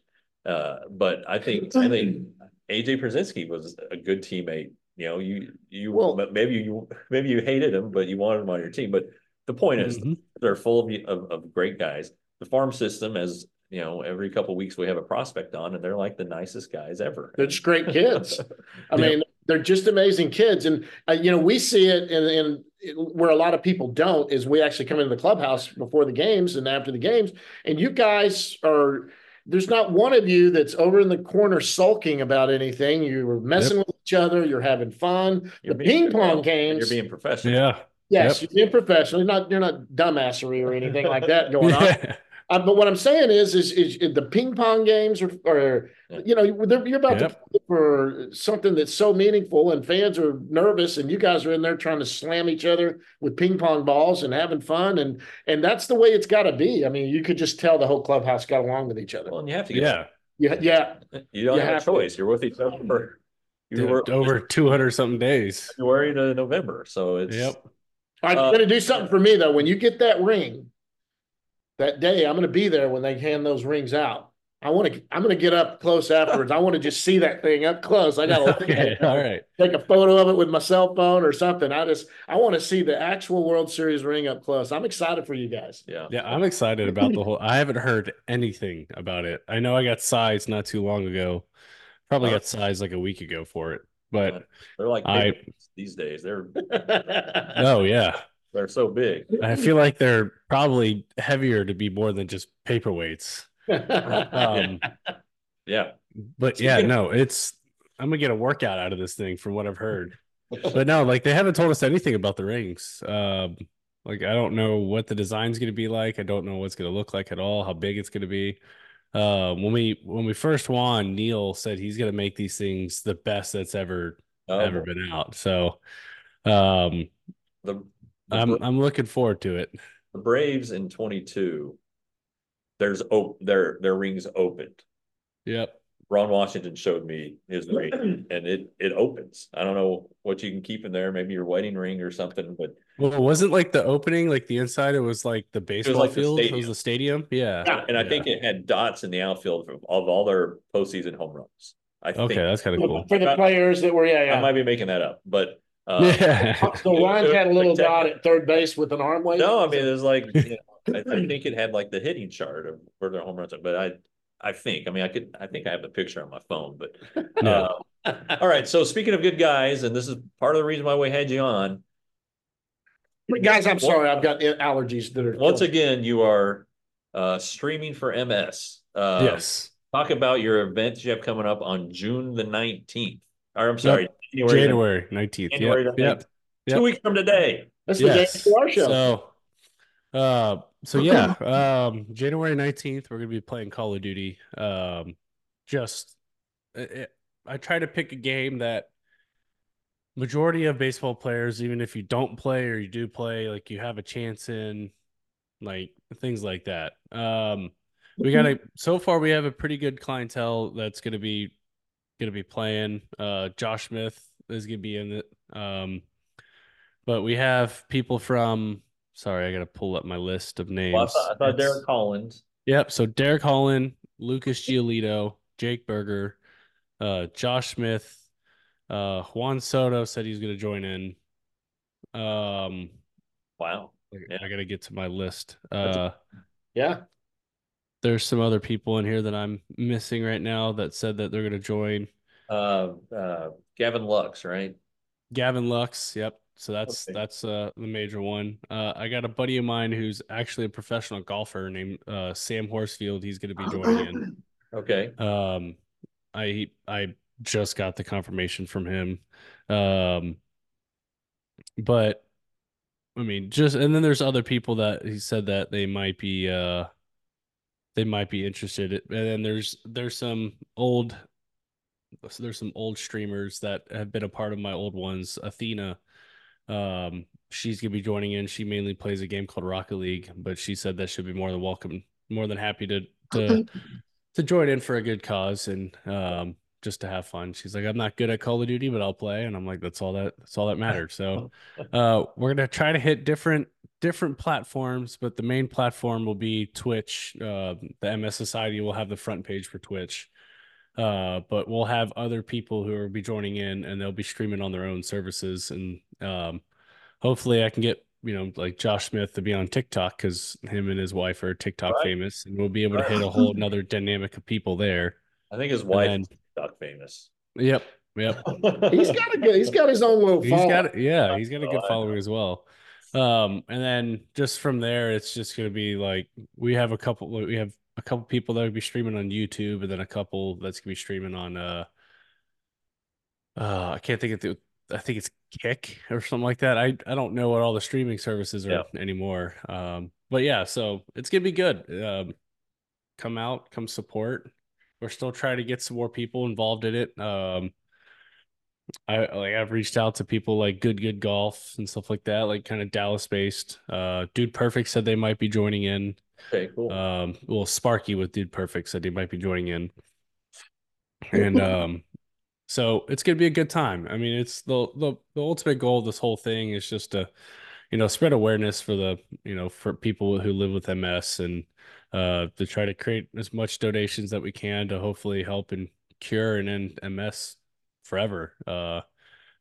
Uh, but I think I think AJ Pierzynski was a good teammate. You know, you you Well- maybe you maybe you hated him, but you wanted him on your team. But the point is, Mhm. they're full of, of of great guys. The farm system, as you know, every couple of weeks we have a prospect on, and they're like the nicest guys ever. They're just great kids. <laughs> I Yeah. mean, they're just amazing kids, and uh, you know we see it in, in where a lot of people don't is we actually come into the clubhouse before the games and after the games, and you guys are. There's not one of you that's over in the corner sulking about anything. You're messing with each other. You're having fun. You're the being- ping pong games. You're being professional. Yeah. yes, Yep. you're being professional. You're not. You're not dumbassery or anything like that <laughs> going on. Yeah. Uh, but what I'm saying is, is, is the ping pong games are, are you know, you're about Yep. to play for something that's so meaningful, and fans are nervous, and you guys are in there trying to slam each other with ping pong balls and having fun, and and that's the way it's got to be. I mean, you could just tell the whole clubhouse got along with each other. Well, and you have to get Yeah. Yeah, yeah, You don't You have, have a to. choice. You're with each other for you Dude, were over 200 something days. February to November. So it's Yep. I'm Uh, going to do something for me though. When you get that ring, that day, I'm going to be there when they hand those rings out. I want to. I'm going to get up close afterwards. I want to just see that thing up close. I got to <laughs> look at okay, it. all right. Take a photo of it with my cell phone or something. I just I want to see the actual World Series ring up close. I'm excited for you guys. Yeah. Yeah, I'm excited about the whole. I haven't heard anything about it. I know I got sized not too long ago. Probably Uh, got sized like a week ago for it. But They're like I- these days. They're <laughs> oh yeah, they're so big. I feel like they're probably heavier to be more than just paperweights. <laughs> Um, Yeah. but yeah, no, it's I'm gonna get a workout out of this thing from what I've heard. <laughs> But no, like they haven't told us anything about the rings. Um, like I don't know what the design's gonna be like. I don't know what's gonna look like at all. How big it's gonna be. Uh, when we when we first won, Neil said he's gonna make these things the best that's ever Oh, ever been out. So, um, the, the, I'm Bra- I'm looking forward to it. the Braves in 22. There's op- their their rings opened. Yep. Ron Washington showed me his ring and it it opens. I don't know what you can keep in there, maybe your wedding ring or something, but Well, it wasn't like the opening, like the inside. It was like the baseball like the field. it was the stadium. Yeah. Yeah, and I Yeah. think it had dots in the outfield of, of all their postseason home runs. I Okay, think that's kind of cool. for the players that were yeah I might be making that up, but uh, yeah. <laughs> <laughs> So Ryan had a little Spectacular. dot at third base with an arm weight. No, I mean it's like <laughs> you know, I, I think it had like the hitting chart of where their home runs are, but I I think I mean I could I think I have the picture on my phone, but Yeah. uh, all right. So speaking of good guys, and this is part of the reason why we had you on. guys, I'm sorry, I've got allergies that are Once again, you are uh, streaming for MS. Uh, yes. Talk about your events you have coming up on June the nineteenth. Or I'm sorry, January. January nineteenth. January Yep. the Yep. 19th. Yep. Two weeks from today. That's the day Yes. before our show. So, uh, so yeah, um, January nineteenth, we're gonna be playing Call of Duty. Um, just, it, it- I try to pick a game that majority of baseball players, even if you don't play or you do play, like you have a chance in, like things like that. Um, we got a so far we have a pretty good clientele that's gonna be gonna be playing. Uh, Josh Smith is gonna be in it. Um, but we have people from. Sorry, I gotta pull up my list of names. Well, I thought, I thought Derek Collins. Yep. So Derek Holland, Lucas Giolito, Jake Burger, uh, Josh Smith, uh, Juan Soto said he's gonna join in. Um, Wow. I- Yeah. I gotta get to my list. Uh, yeah. There's some other people in here that I'm missing right now that said that they're gonna join. Uh, uh, Gavin Lux, right? Gavin Lux, yep. So that's Okay. that's uh the major one. Uh I got a buddy of mine who's actually a professional golfer named uh Sam Horsfield. He's gonna be joining in. <clears throat> Okay. Um I I just got the confirmation from him. Um but I mean just and then there's other people that he said that they might be uh they might be interested. And then there's there's some old there's some old streamers that have been a part of my old ones. Athena, um, she's gonna be joining in. She mainly plays a game called Rocket League, but she said that she'll be more than welcome, more than happy to to to join in for a good cause and um just to have fun. She's like, I'm not good at Call of Duty, but I'll play, and I'm like, that's all that that's all that <laughs> matters. So, <laughs> uh, we're gonna try to hit different different platforms, but the main platform will be Twitch. Uh, the MS Society will have the front page for Twitch. Uh, but we'll have other people who will be joining in and they'll be streaming on their own services. And um, hopefully I can get, you know, like Josh Smith to be on TikTok because him and his wife are TikTok Right. famous and we'll be able to hit a whole <laughs> another dynamic of people there. I think his wife then- is TikTok famous. Yep. Yep. <laughs> He's got a good. He's got his own little. He's following. got yeah, he's got a good I following as well. Um, and then just from there, it's just gonna be like we have a couple. We have a couple people that will be streaming on YouTube, and then a couple that's gonna be streaming on. Uh, uh I can't think of the. I think it's Kick or something like that. I I don't know what all the streaming services are anymore. Um, but yeah, so it's gonna be good. Um, come out, come support. We're still trying to get some more people involved in it. Um, I like I've reached out to people like Good Good Golf and stuff like that, like kind of Dallas based. Uh, Dude Perfect said they might be joining in. Okay, cool. Um, well, Sparky with Dude Perfect said they might be joining in, and <laughs> um, so it's gonna be a good time. I mean, it's the the the ultimate goal of this whole thing is just to, you know, spread awareness for the you know for people who live with MS and uh, to try to create as much donations that we can to hopefully help and cure and end MS forever. Uh, I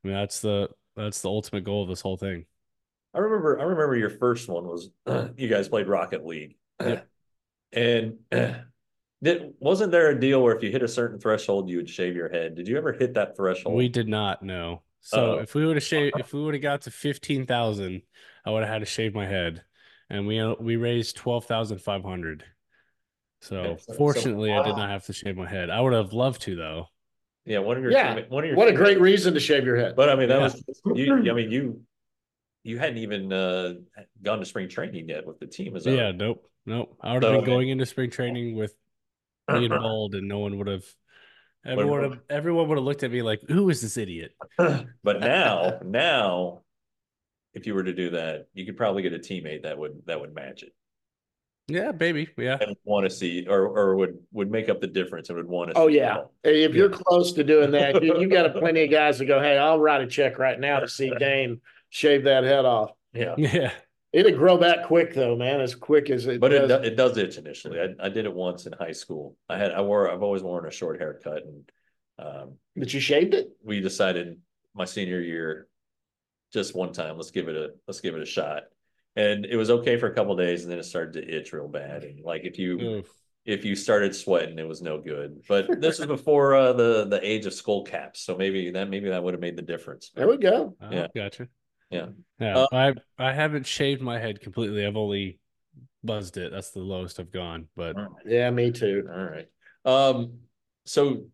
mean, that's the that's the ultimate goal of this whole thing. I remember I remember your first one was <clears throat> you guys played Rocket League. <clears throat> Yep. And <clears throat> did, wasn't there a deal where if you hit a certain threshold you would shave your head? Did you ever hit that threshold? We did not No. So Uh-oh. if we would have shaved, if we would have got to fifteen thousand, I would have had to shave my head, and we uh, we raised twelve thousand five hundred. So so- so- fortunately, I did not have to shave my head. I would have loved to though. Yeah, one of your Yeah. teamma- one of your What a teammates- great reason to shave your head. But I mean that Yeah. was you I <laughs> mean you you hadn't even uh gone to spring training yet with the team is that Yeah, right? nope, nope. I would have So- been going into spring training with being <clears throat> bald, and no one would have. Everyone, would have, everyone would have looked at me like, "Who is this idiot?" <clears throat> but now <laughs> now if you were to do that you could probably get a teammate that would that would match it Yeah, baby. Yeah, and want to see or or would would make up the difference and would want to Oh see yeah, if you're close to doing that, you, have got <laughs> plenty of guys that go, "Hey, I'll write a check right now to see Dane shave that head off." yeah <laughs> yeah. It'd grow back quick though, man, as quick as it. but it, does. do- it does itch initially I, I did it once in high school i had i wore i've always worn a short haircut and um But you shaved it. we decided my senior year just one time let's give it a let's give it a shot and it was okay for a couple days and then it started to itch real bad and like if you Oof. if you started sweating it was no good but <laughs> this is before uh, the the age of skull caps so maybe that maybe that would have made the difference There we go. Oh, Yeah. gotcha. Yeah. Yeah. Uh, I I haven't shaved my head completely. I've only buzzed it. That's the lowest I've gone. But Yeah, me too. all right um so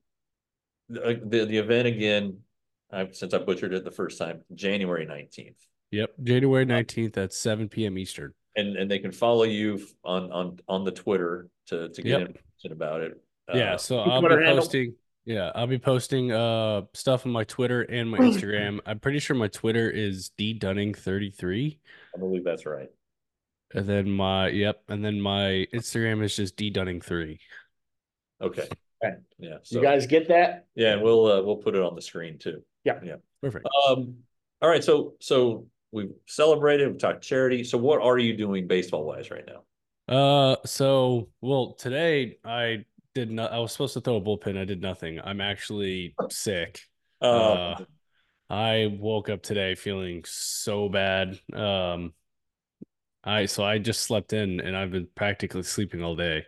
the the, the event again I've, since I butchered it the first time January 19th yep, January nineteenth at seven p.m. Eastern. and and they can follow you on on on the Twitter to to get Yep. information about it. yeah. Uh, So I'll be Twitter handle? posting. Yeah, I'll be posting uh stuff on my Twitter and my <coughs> Instagram. I'm pretty sure my Twitter is d dunning thirty three. I believe that's right. And then my yep, and then my Instagram is just d dunning three. Okay. Okay. Yeah. You guys get that? yeah, and we'll uh, we'll put it on the screen too. Yeah. Yeah. Perfect. Um. All right. So so we've celebrated. We've talked charity. So what are you doing baseball wise right now? Uh, so well, today I did not. I was supposed to throw a bullpen. I did nothing. I'm actually sick. Uh, Uh, I woke up today feeling so bad. Um, I so I just slept in and I've been practically sleeping all day.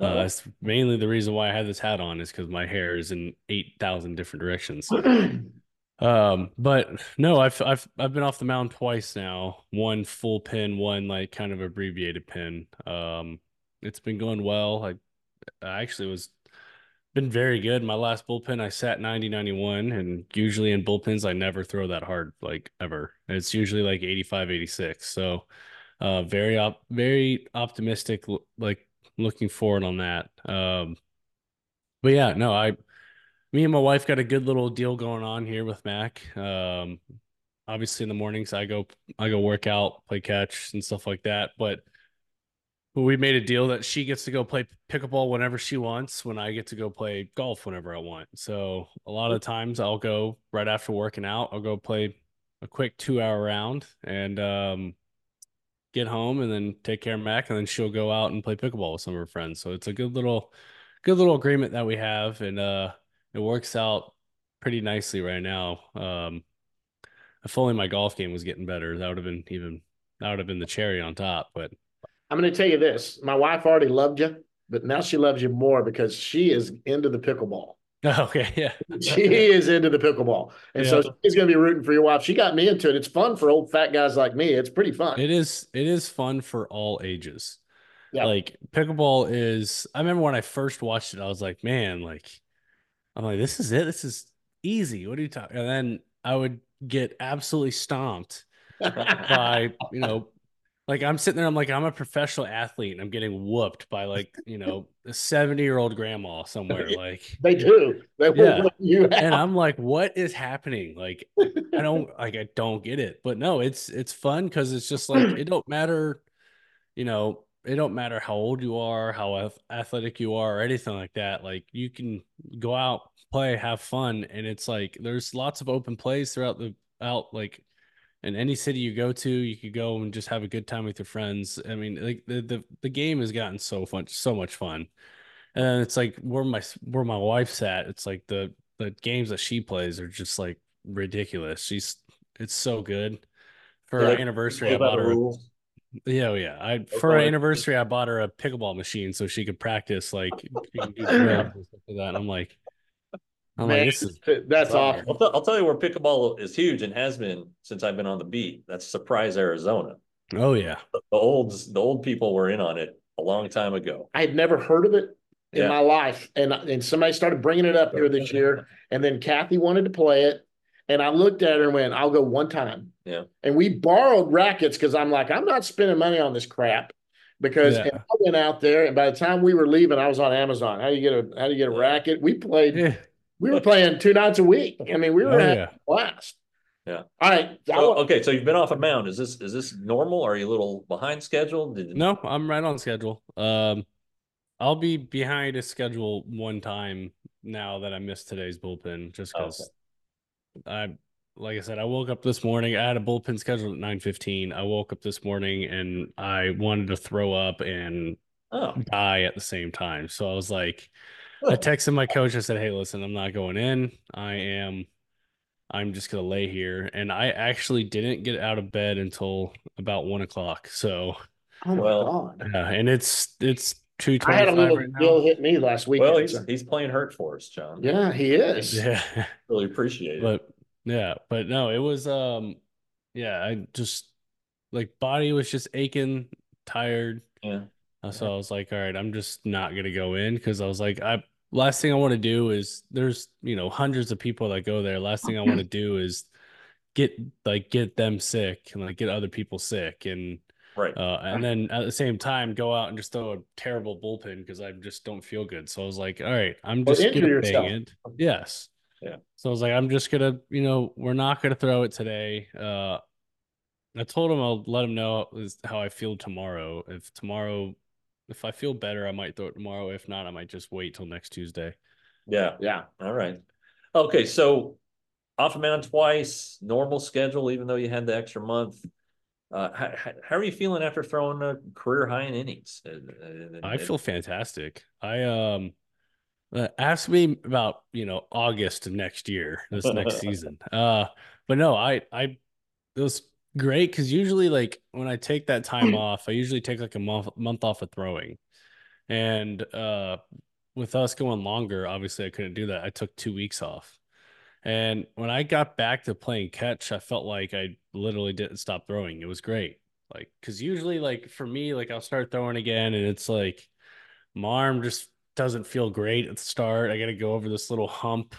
Uh, Oh. that's mainly the reason why I had this hat on is because my hair is in eight thousand different directions. <clears throat> Um, but no, I've I've I've been off the mound twice now. One full pin, one like kind of abbreviated pin. Um, it's been going well. I, I actually was been very good. My last bullpen, I sat 90 91, and usually in bullpens, I never throw that hard, like ever. It's usually like 85 86. So, uh, very op very optimistic, like looking forward on that. Um, but yeah, no, I me and my wife got a good little deal going on here with Mac. Um, obviously in the mornings I go I go work out, play catch and stuff like that. But we made a deal that she gets to go play pickleball whenever she wants, when I get to go play golf whenever I want. So a lot of times I'll go right after working out, I'll go play a quick two hour round and um get home and then take care of Mac and then she'll go out and play pickleball with some of her friends. So it's a good little good little agreement that we have and uh it works out pretty nicely right now. Um, if only my golf game was getting better, that would have been even that would have been the cherry on top. But I'm going to tell you this: my wife already loved you, but now she loves you more because she is into the pickleball. <laughs> okay, yeah, <laughs> She is into the pickleball, and so she's going to be rooting for your wife. She got me into it. It's fun for old fat guys like me. It's pretty fun. it is it is fun for all ages. Yeah. Like pickleball is. I remember when I first watched it, I was like, man, like I'm like, this is it. This is easy. What are you talking? And then I would get absolutely stomped by you know like i'm sitting there i'm like i'm a professional athlete and i'm getting whooped by like you know a 70 year old grandma somewhere <laughs> like they do. They Yeah. whip you out. and i'm like what is happening like i don't like i don't get it but no it's it's fun because it's just like it don't matter you know it don't matter how old you are how athletic you are or anything like that like you can go out play have fun and it's like there's lots of open plays throughout the out like in any city you go to, you could go and just have a good time with your friends. I mean, like the the, the game has gotten so fun, so much fun. And it's like where my where my wife's at. It's like the the games that she plays are just like ridiculous. She's it's so good. For Yeah, our anniversary, I bought her. rules? Yeah, oh, yeah. I for our anniversary, I bought her a pickleball machine so she could practice like <laughs> she can do drills and stuff like that. And I'm like, I'm Man, like, this is that's fire. awesome. I'll, tell- I'll tell you where pickleball is huge and has been since I've been on the beat. That's Surprise, Arizona. oh yeah. The the olds, the old people were in on it a long time ago. I had never heard of it in Yeah. my life, and and somebody started bringing it up here this year, and then Kathy wanted to play it, and I looked at her and went, "I'll go one time." Yeah. And we borrowed rackets because I'm like, I'm not spending money on this crap. Because Yeah. I went out there, and by the time we were leaving, I was on Amazon. How do you get a How do you get a Yeah. racket? We played. Yeah. We were playing two nights a week. I mean, we were Oh, having yeah. a blast. Yeah. All right. So, okay, so you've been off a mound. Is this is this normal? Are you a little behind schedule? Did, No, I'm right on schedule. Um, I'll be behind a schedule one time now that I missed today's bullpen, just Oh, because I, like I said, I woke up this morning. I had a bullpen scheduled at nine fifteen. I woke up this morning and I wanted to throw up and Oh, die at the same time. So I was like, I oh. texted my coach. I said, "Hey, listen, I'm not going in. I am. I'm just gonna lay here." And I actually didn't get out of bed until about one o'clock. So oh my well, god! yeah, and it's it's two I had a little right bill hit me last week. well, he's he's playing hurt for us, John. yeah, he is. Yeah, <laughs> really appreciate it. but yeah, but no, it was um, yeah, I just like body was just aching, tired. yeah, Uh, So I was like, all right, I'm just not gonna go in because I was like, I last thing I want to do is there's you know hundreds of people that go there. Last thing I want <clears throat> to do is get like get them sick and like get other people sick and right. uh and then at the same time go out and just throw a terrible bullpen because I just don't feel good. So I was like, all right, I'm just injure gonna yourself. bang it. Yes. Yeah. So I was like, I'm just gonna, you know, we're not gonna throw it today. Uh I told him I'll let him know how I feel tomorrow. If tomorrow, if I feel better, I might throw it tomorrow. If not, I might just wait till next Tuesday. yeah. Yeah. All right. Okay, so off a mound twice, normal schedule, even though you had the extra month. Uh, how, how are you feeling after throwing a career high in innings? Uh, uh, I feel fantastic. I um, ask me about you know August of next year, this next <laughs> season. Uh, but no, I I it was great because usually like when I take that time <clears throat> off, I usually take like a month month off of throwing, and uh, with us going longer, obviously I couldn't do that. I took two weeks off. And when I got back to playing catch, I felt like I literally didn't stop throwing. It was great. Like, cause usually, like for me, like I'll start throwing again, and it's like my arm just doesn't feel great at the start. I got to go over this little hump.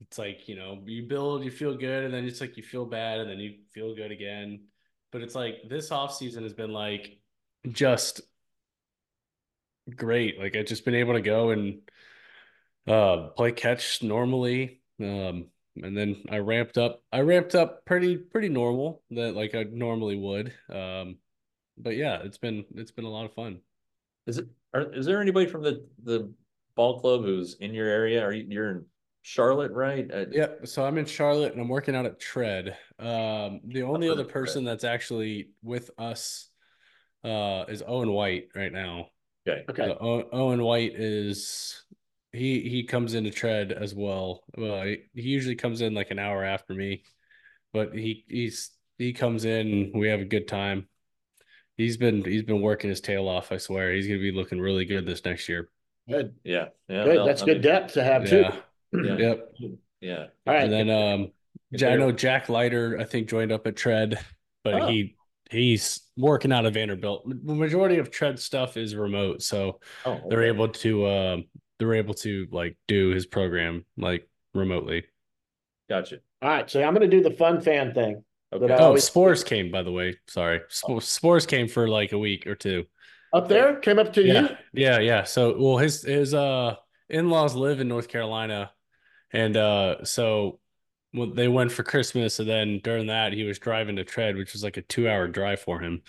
It's like, you know, you build, you feel good, and then it's like you feel bad, and then you feel good again. But it's like this off season has been like just great. Like I've just been able to go and uh play catch normally. Um and then I ramped up I ramped up pretty pretty normal that like I normally would. Um but yeah, it's been it's been a lot of fun. Is it? Are, is there anybody from the the ball club who's in your area? Are you you're in Charlotte, right? Uh, Yep. So I'm in Charlotte and I'm working out at Tread. Um, the only other of Tread. person that's actually with us uh, is Owen White right now. Okay. Okay. So Owen, Owen White is he he comes into Tread as well. Well, he, he usually comes in like an hour after me, but he he's he comes in. We have a good time. He's been he's been working his tail off. I swear he's gonna be looking really good this next year. Good. Yeah. Yeah. Good. no, That's I good mean, depth to have too. Yeah. Yeah. Yep. Yeah. All right. And then um If I know Jack Leiter, I think, joined up at Tread, but Oh. he he's working out of Vanderbilt. The majority of Tread stuff is remote, so oh, they're able to um they're able to like do his program like remotely. Gotcha. All right. So I'm going to do the fun fan thing. Okay. Oh, always- Sborz came by the way. Sorry, Sp- Sborz came for like a week or two. Up there, came up to you. Yeah, yeah, yeah. So, well, his his uh in laws live in North Carolina, and uh so well, they went for Christmas, and then during that he was driving to Tread, which was like a two hour drive for him.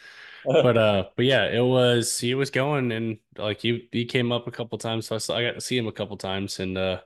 But uh but yeah it was he was going and like he he came up a couple times so I, saw, I got to see him a couple times and uh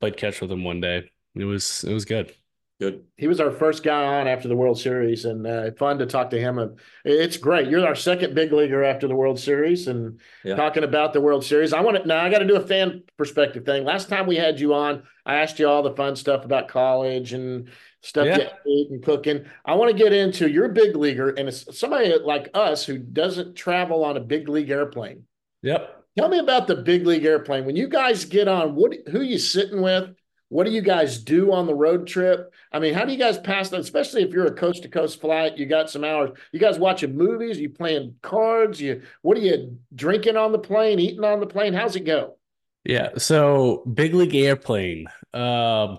played catch with him one day it was it was good Good. He was our first guy on after the World Series, and uh, fun to talk to him. It's great. You're our second big leaguer after the World Series, and yeah. talking about the World Series. I want to now. I got to do a fan perspective thing. Last time we had you on, I asked you all the fun stuff about college and stuff yeah. you eat and cooking. I want to get into your big leaguer, and it's somebody like us who doesn't travel on a big league airplane. Yep. Tell me about the big league airplane. When you guys get on, what who you sitting with? What do you guys do on the road trip? I mean, how do you guys pass that? Especially if you're a coast to coast flight, you got some hours. You guys watching movies? You playing cards? You what are you drinking on the plane? Eating on the plane? How's it go? Yeah, so big league airplane um,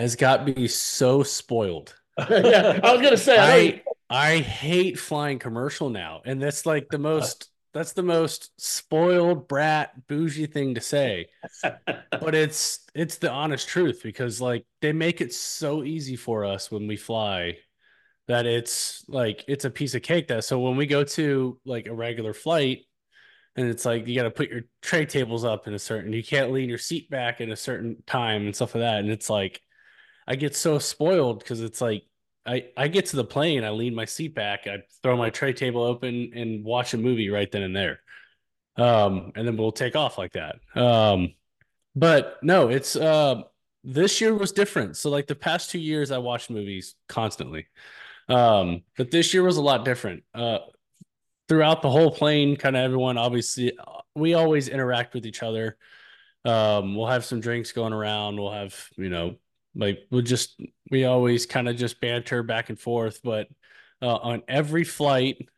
has got me so spoiled. <laughs> yeah, I was gonna say I, I, I hate flying commercial now, and that's like the most that's the most spoiled brat bougie thing to say. <laughs> but it's it's the honest truth because like they make it so easy for us when we fly that it's like it's a piece of cake that so when we go to like a regular flight and it's like you got to put your tray tables up in a certain you can't lean your seat back in a certain time and stuff like that and it's like i get so spoiled because it's like I, I get to the plane, I lean my seat back, I throw my tray table open and watch a movie right then and there. Um, and then we'll take off like that. Um, but no, it's uh, this year was different. So like the past two years, I watched movies constantly. Um, but this year was a lot different. Uh, throughout the whole plane, kind of everyone obviously we always interact with each other. Um, we'll have some drinks going around. We'll have, you know, like we'll just we always kind of just banter back and forth, but uh, on every flight,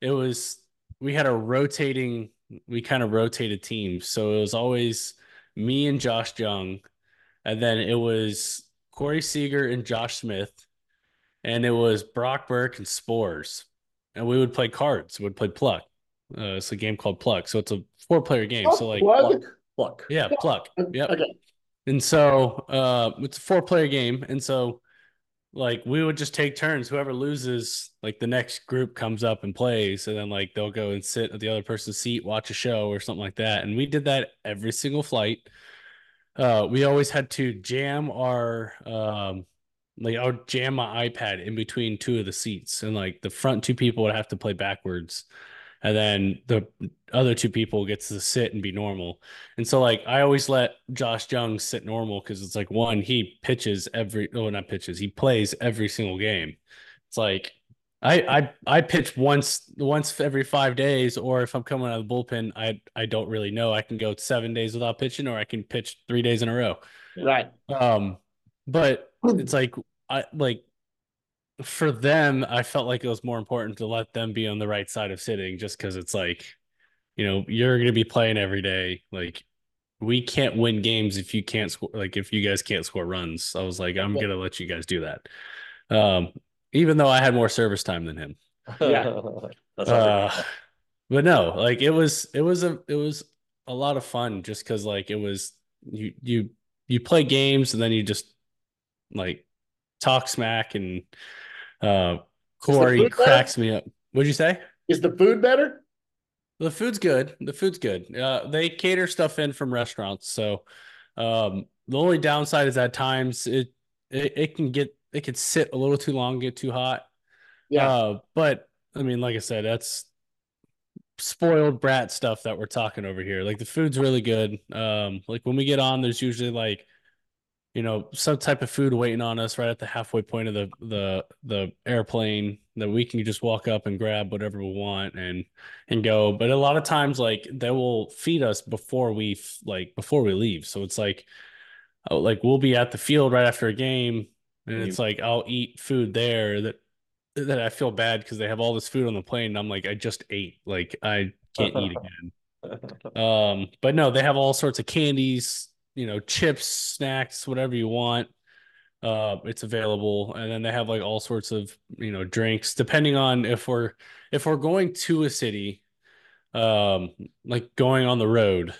it was we had a rotating we kind of rotated teams. So it was always me and Josh Jung, and then it was Corey Seager and Josh Smith, and it was Brock Burke and Sborz. And we would play cards. We would play Pluck. Uh, it's a game called Pluck. So it's a four player game. Oh, so like Pluck. Pluck. Yeah, Pluck. Yep. Okay. And so uh, it's a four player game. And so like we would just take turns. Whoever loses, like the next group comes up and plays, and then like they'll go and sit at the other person's seat, watch a show or something like that. And we did that every single flight. Uh, we always had to jam our um, like I would jam my iPad in between two of the seats, and like the front two people would have to play backwards, and then the other two people gets to sit and be normal. And so like I always let Josh Jung sit normal because it's like one, he pitches every oh not pitches, he plays every single game. It's like I I I pitch once once every five days, or if I'm coming out of the bullpen, I I don't really know. I can go seven days without pitching, or I can pitch three days in a row. Right. Um, but it's like I like for them, I felt like it was more important to let them be on the right side of sitting just because it's like, you know, you're going to be playing every day. Like, we can't win games if you can't score, like, if you guys can't score runs. I was like, I'm going to let you guys do that. Um, even though I had more service time than him. Yeah. <laughs> uh, but no, like, it was, it was a, it was a lot of fun just because, like, it was, you, you, you play games and then you just like talk smack and uh, Corey cracks me up. What'd you say? Is the food better? The food's good. The food's good. Uh, they cater stuff in from restaurants, so um, the only downside is at times it, it it can get it can sit a little too long, get too hot. Yeah, uh, but I mean, like I said, that's spoiled brat stuff that we're talking over here. Like the food's really good. Um, like when we get on, there's usually like you know some type of food waiting on us right at the halfway point of the the the airplane that we can just walk up and grab whatever we want and and go. But a lot of times like they will feed us before we like before we leave. So it's like oh, like we'll be at the field right after a game and it's like I'll eat food there that that I feel bad because they have all this food on the plane. And I'm like I just ate. Like I can't eat <laughs> again. Um but no they have all sorts of candies you know, chips, snacks, whatever you want. Uh, it's available, and then they have like all sorts of you know drinks, depending on if we're if we're going to a city, um, like going on the road.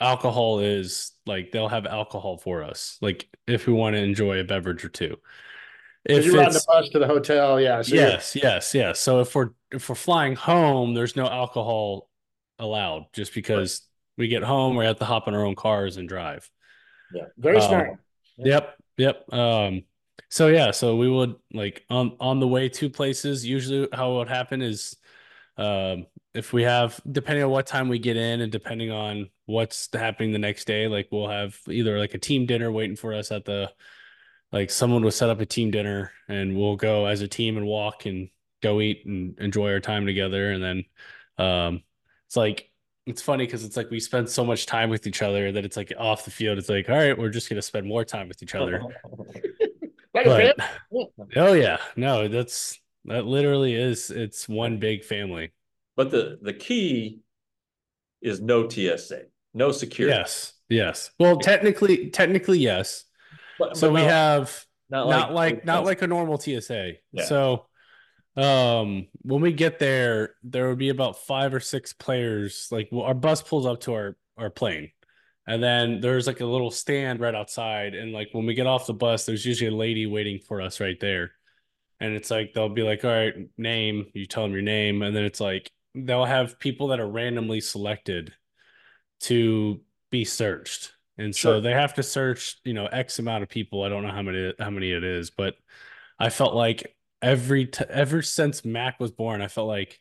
Alcohol is like they'll have alcohol for us, like if we want to enjoy a beverage or two. If you're on the bus to the hotel, yeah. So yes, yes, yes. So if we're if we're flying home, there's no alcohol allowed, just because we get home, we have to hop in our own cars and drive. Yeah, very um, smart. Yep. Yep. Um, so yeah, so we would like on on the way to places. Usually, how it would happen is, um, if we have depending on what time we get in and depending on what's happening the next day, like we'll have either like a team dinner waiting for us at the, like someone will set up a team dinner and we'll go as a team and walk and go eat and enjoy our time together, and then, um, it's like it's funny because it's like we spend so much time with each other that it's like off the field. It's like, all right, we're just gonna spend more time with each other. <laughs> But, <laughs> oh yeah, no, that's that literally is it's one big family. But the the key is no TSA, no security. Yes, yes. Well, technically, technically yes. But- So but we not- have not not like not like a normal TSA. Yeah. So um when we get there, there would be about five or six players. Like well, our bus pulls up to our our plane. And then there's like a little stand right outside. And like when we get off the bus, there's usually a lady waiting for us right there. And it's like they'll be like, all right, name, you tell them your name, and then it's like they'll have people that are randomly selected to be searched. And so Sure. they have to search, you know, X amount of people. I don't know how many how many it is, but I felt like every t- ever since Mac was born, I felt like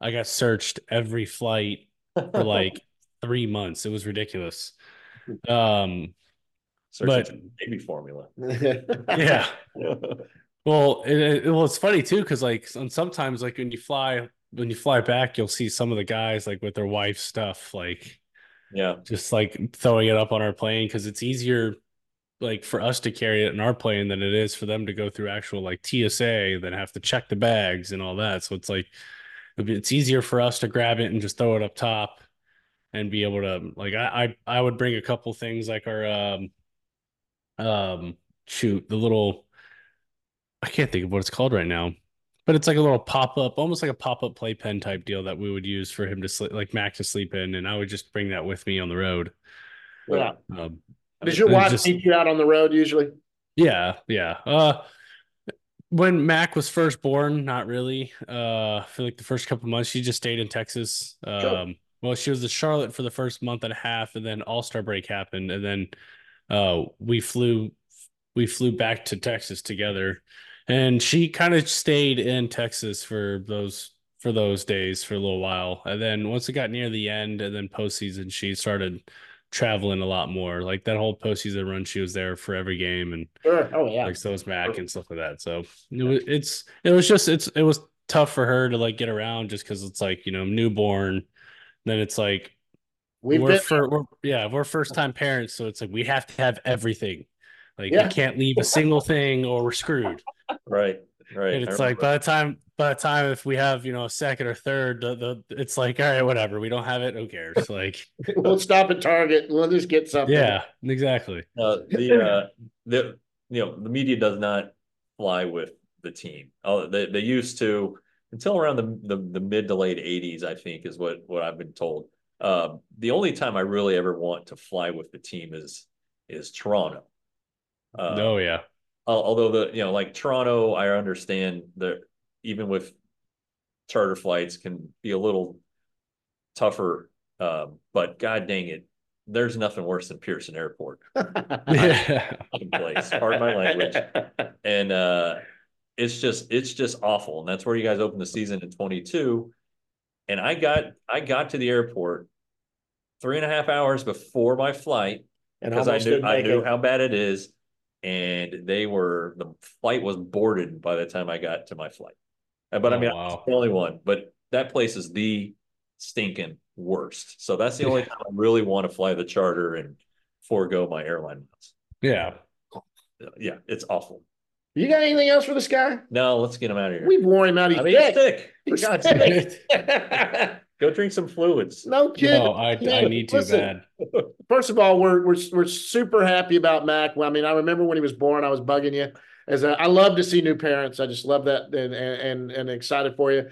I got searched every flight for <laughs> like three months. It was ridiculous. Um, Search but- baby formula. <laughs> yeah. <laughs> Well, it, it, well, it's funny too because like some- sometimes like when you fly when you fly back, you'll see some of the guys like with their wife's stuff, like yeah. just like throwing it up on our plane because it's easier like for us to carry it in our plane than it is for them to go through actual like TSA then have to check the bags and all that. So it's like be- it's easier for us to grab it and just throw it up top and be able to like I I, I would bring a couple things like our um um shoot the little I can't think of what it's called right now. But it's like a little pop up, almost like a pop up playpen type deal that we would use for him to sleep, like Mac to sleep in, and I would just bring that with me on the road. Yeah. Um, Does your wife just- keep you out on the road usually? Yeah, yeah. Uh, when Mac was first born, not really. Uh, for like the first couple months, she just stayed in Texas. Um, well, she was in Charlotte for the first month and a half, and then All Star break happened, and then uh, we flew we flew back to Texas together, and she kind of stayed in Texas for those for those days for a little while, and then once it got near the end, and then postseason, she started traveling a lot more. Like that whole postseason run, she was there for every game, and Sure. Oh yeah. like so was Mac and stuff like that. So it was, it's it was just it's it was tough for her to like get around just because it's like you know newborn. Then it's like We've we're, been for, we're yeah we're first time <laughs> parents, so it's like we have to have everything. Like Yeah. we can't leave a <laughs> single thing or we're screwed. Right. Right. And I it's like remember. by the time by the time if we have you know a second or third, the, the it's like all right whatever we don't have it who cares like <laughs> we'll stop at Target. We'll just get something. yeah exactly Uh, the uh, the you know the media does not fly with the team. Oh, they they used to until around the the, the mid to late '80s, I think, is what what I've been told. Um, the only time I really ever want to fly with the team is is Toronto. Uh, oh yeah al- although the you know like Toronto, I understand that even with charter flights can be a little tougher. Um, but god dang it, there's nothing worse than Pearson Airport. <laughs> yeah place. Pardon my language. <laughs> And uh it's just it's just awful. And that's where you guys opened the season in 22. And I got I got to the airport three and a half hours before my flight because I knew I knew it. how bad it is. And they were the flight was boarded by the time I got to my flight. Uh, But I Oh, mean, I was the only one. But that place is the stinking worst. So that's the only time I really want to fly the charter and forego my airline miles. yeah Yeah, it's awful. You got anything else for this guy? No, let's get him out of here. We've worn him out. He's I mean, he's sick. sick. For God's <laughs> sake, <laughs> go drink some fluids. no kidding. no I I need to listen, bad <laughs> First of all, we're we're we're super happy about Mac. Well, I mean, I remember when he was born, I was bugging you. As a, I love to see new parents. I just love that and and and excited for you.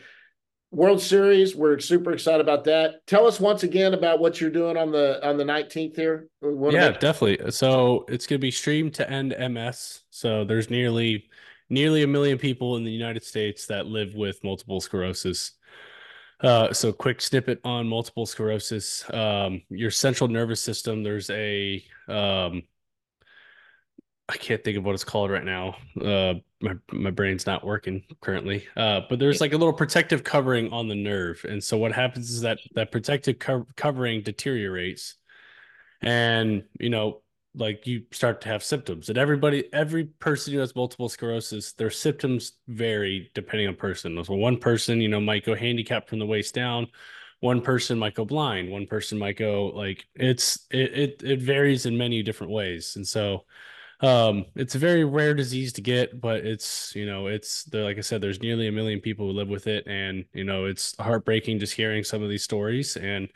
World Series, we're super excited about that. Tell us once again about what you're doing on the on the 19th here. We wanna yeah make- definitely so it's going to be streamed to end ms so there's nearly nearly a million people in the united states that live with multiple sclerosis uh, so quick snippet on multiple sclerosis um, your central nervous system there's a um, I can't think of what it's called right now. Uh, my my brain's not working currently. Uh, but there's like a little protective covering on the nerve, and so what happens is that that protective co- covering deteriorates, and you know, like you start to have symptoms. And everybody, every person who has multiple sclerosis, their symptoms vary depending on person. So one person, you know, might go handicapped from the waist down. One person might go blind. One person might go like it's it it, it varies in many different ways, and so um, it's a very rare disease to get, but it's you know it's the like I said, there's nearly a million people who live with it, and you know it's heartbreaking just hearing some of these stories. And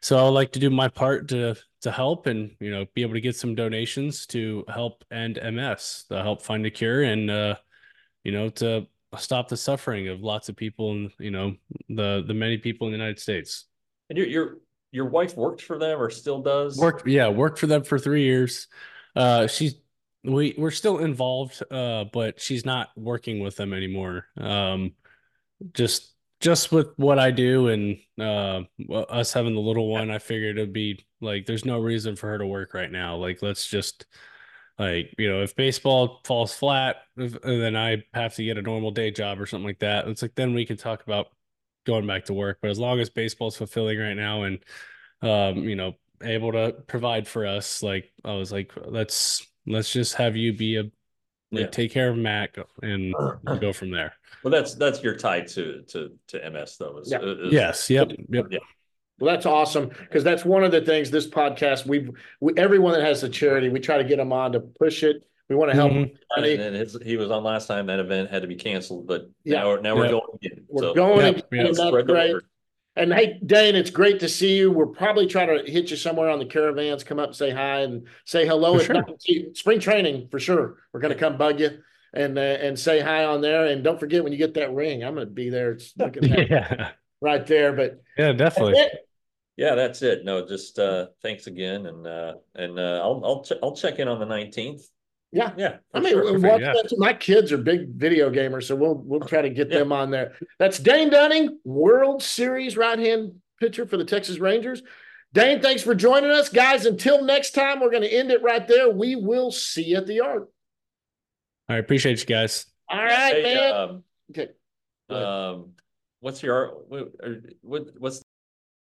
so I would like to do my part to to help and you know be able to get some donations to help end MS, to help find a cure, and uh, you know to stop the suffering of lots of people and you know the the many people in the United States. And your your your wife worked for them or still does? Worked, yeah, worked for them for three years. Uh, she's we we're still involved, uh, but she's not working with them anymore. Um, just just with what I do and uh, us having the little one, I figured it'd be like there's no reason for her to work right now. Like let's just like you know if baseball falls flat, if, then I have to get a normal day job or something like that. It's like then we can talk about going back to work. But as long as baseball's fulfilling right now and um, you know able to provide for us, like I was like let's let's just have you be a like, Yeah. take care of Mac and <clears throat> go from there. Well, that's that's your tie to to to MS though. is- Yeah. is- Yes. Yep. Yep. Yeah. Well, that's awesome because that's one of the things this podcast we've we, everyone that has a charity we try to get them on to push it. We want to help. Mhm. And everybody. then his, he was on last time. That event had to be canceled, but Yeah. now now we're Yeah. going again. We're So, going Yep, again, yep. and that's spread the great. word. And hey, Dane, it's great to see you. We'll probably try to hit you somewhere on the caravans. Come up, say hi, and say hello. For sure. not, spring training for sure. We're gonna come bug you and uh, and say hi on there. And don't forget when you get that ring, I'm gonna be there. It's look at that <laughs> Yeah. right there. But Yeah. Definitely. That's it. Yeah, that's it. No, just uh thanks again, and uh and uh I'll I'll ch- I'll check in on the nineteenth. Yeah. Yeah, I mean, sure. watch yeah. that my kids are big video gamers, so we'll we'll try to get Yeah. them on there. That's Dane Dunning, World Series right hand pitcher for the Texas Rangers. Dane, thanks for joining us, guys. Until next time, we're going to end it right there. We will see you at the yard. All right. Appreciate you guys. All right, Hey, man. um, okay. Um, what's your what, what what's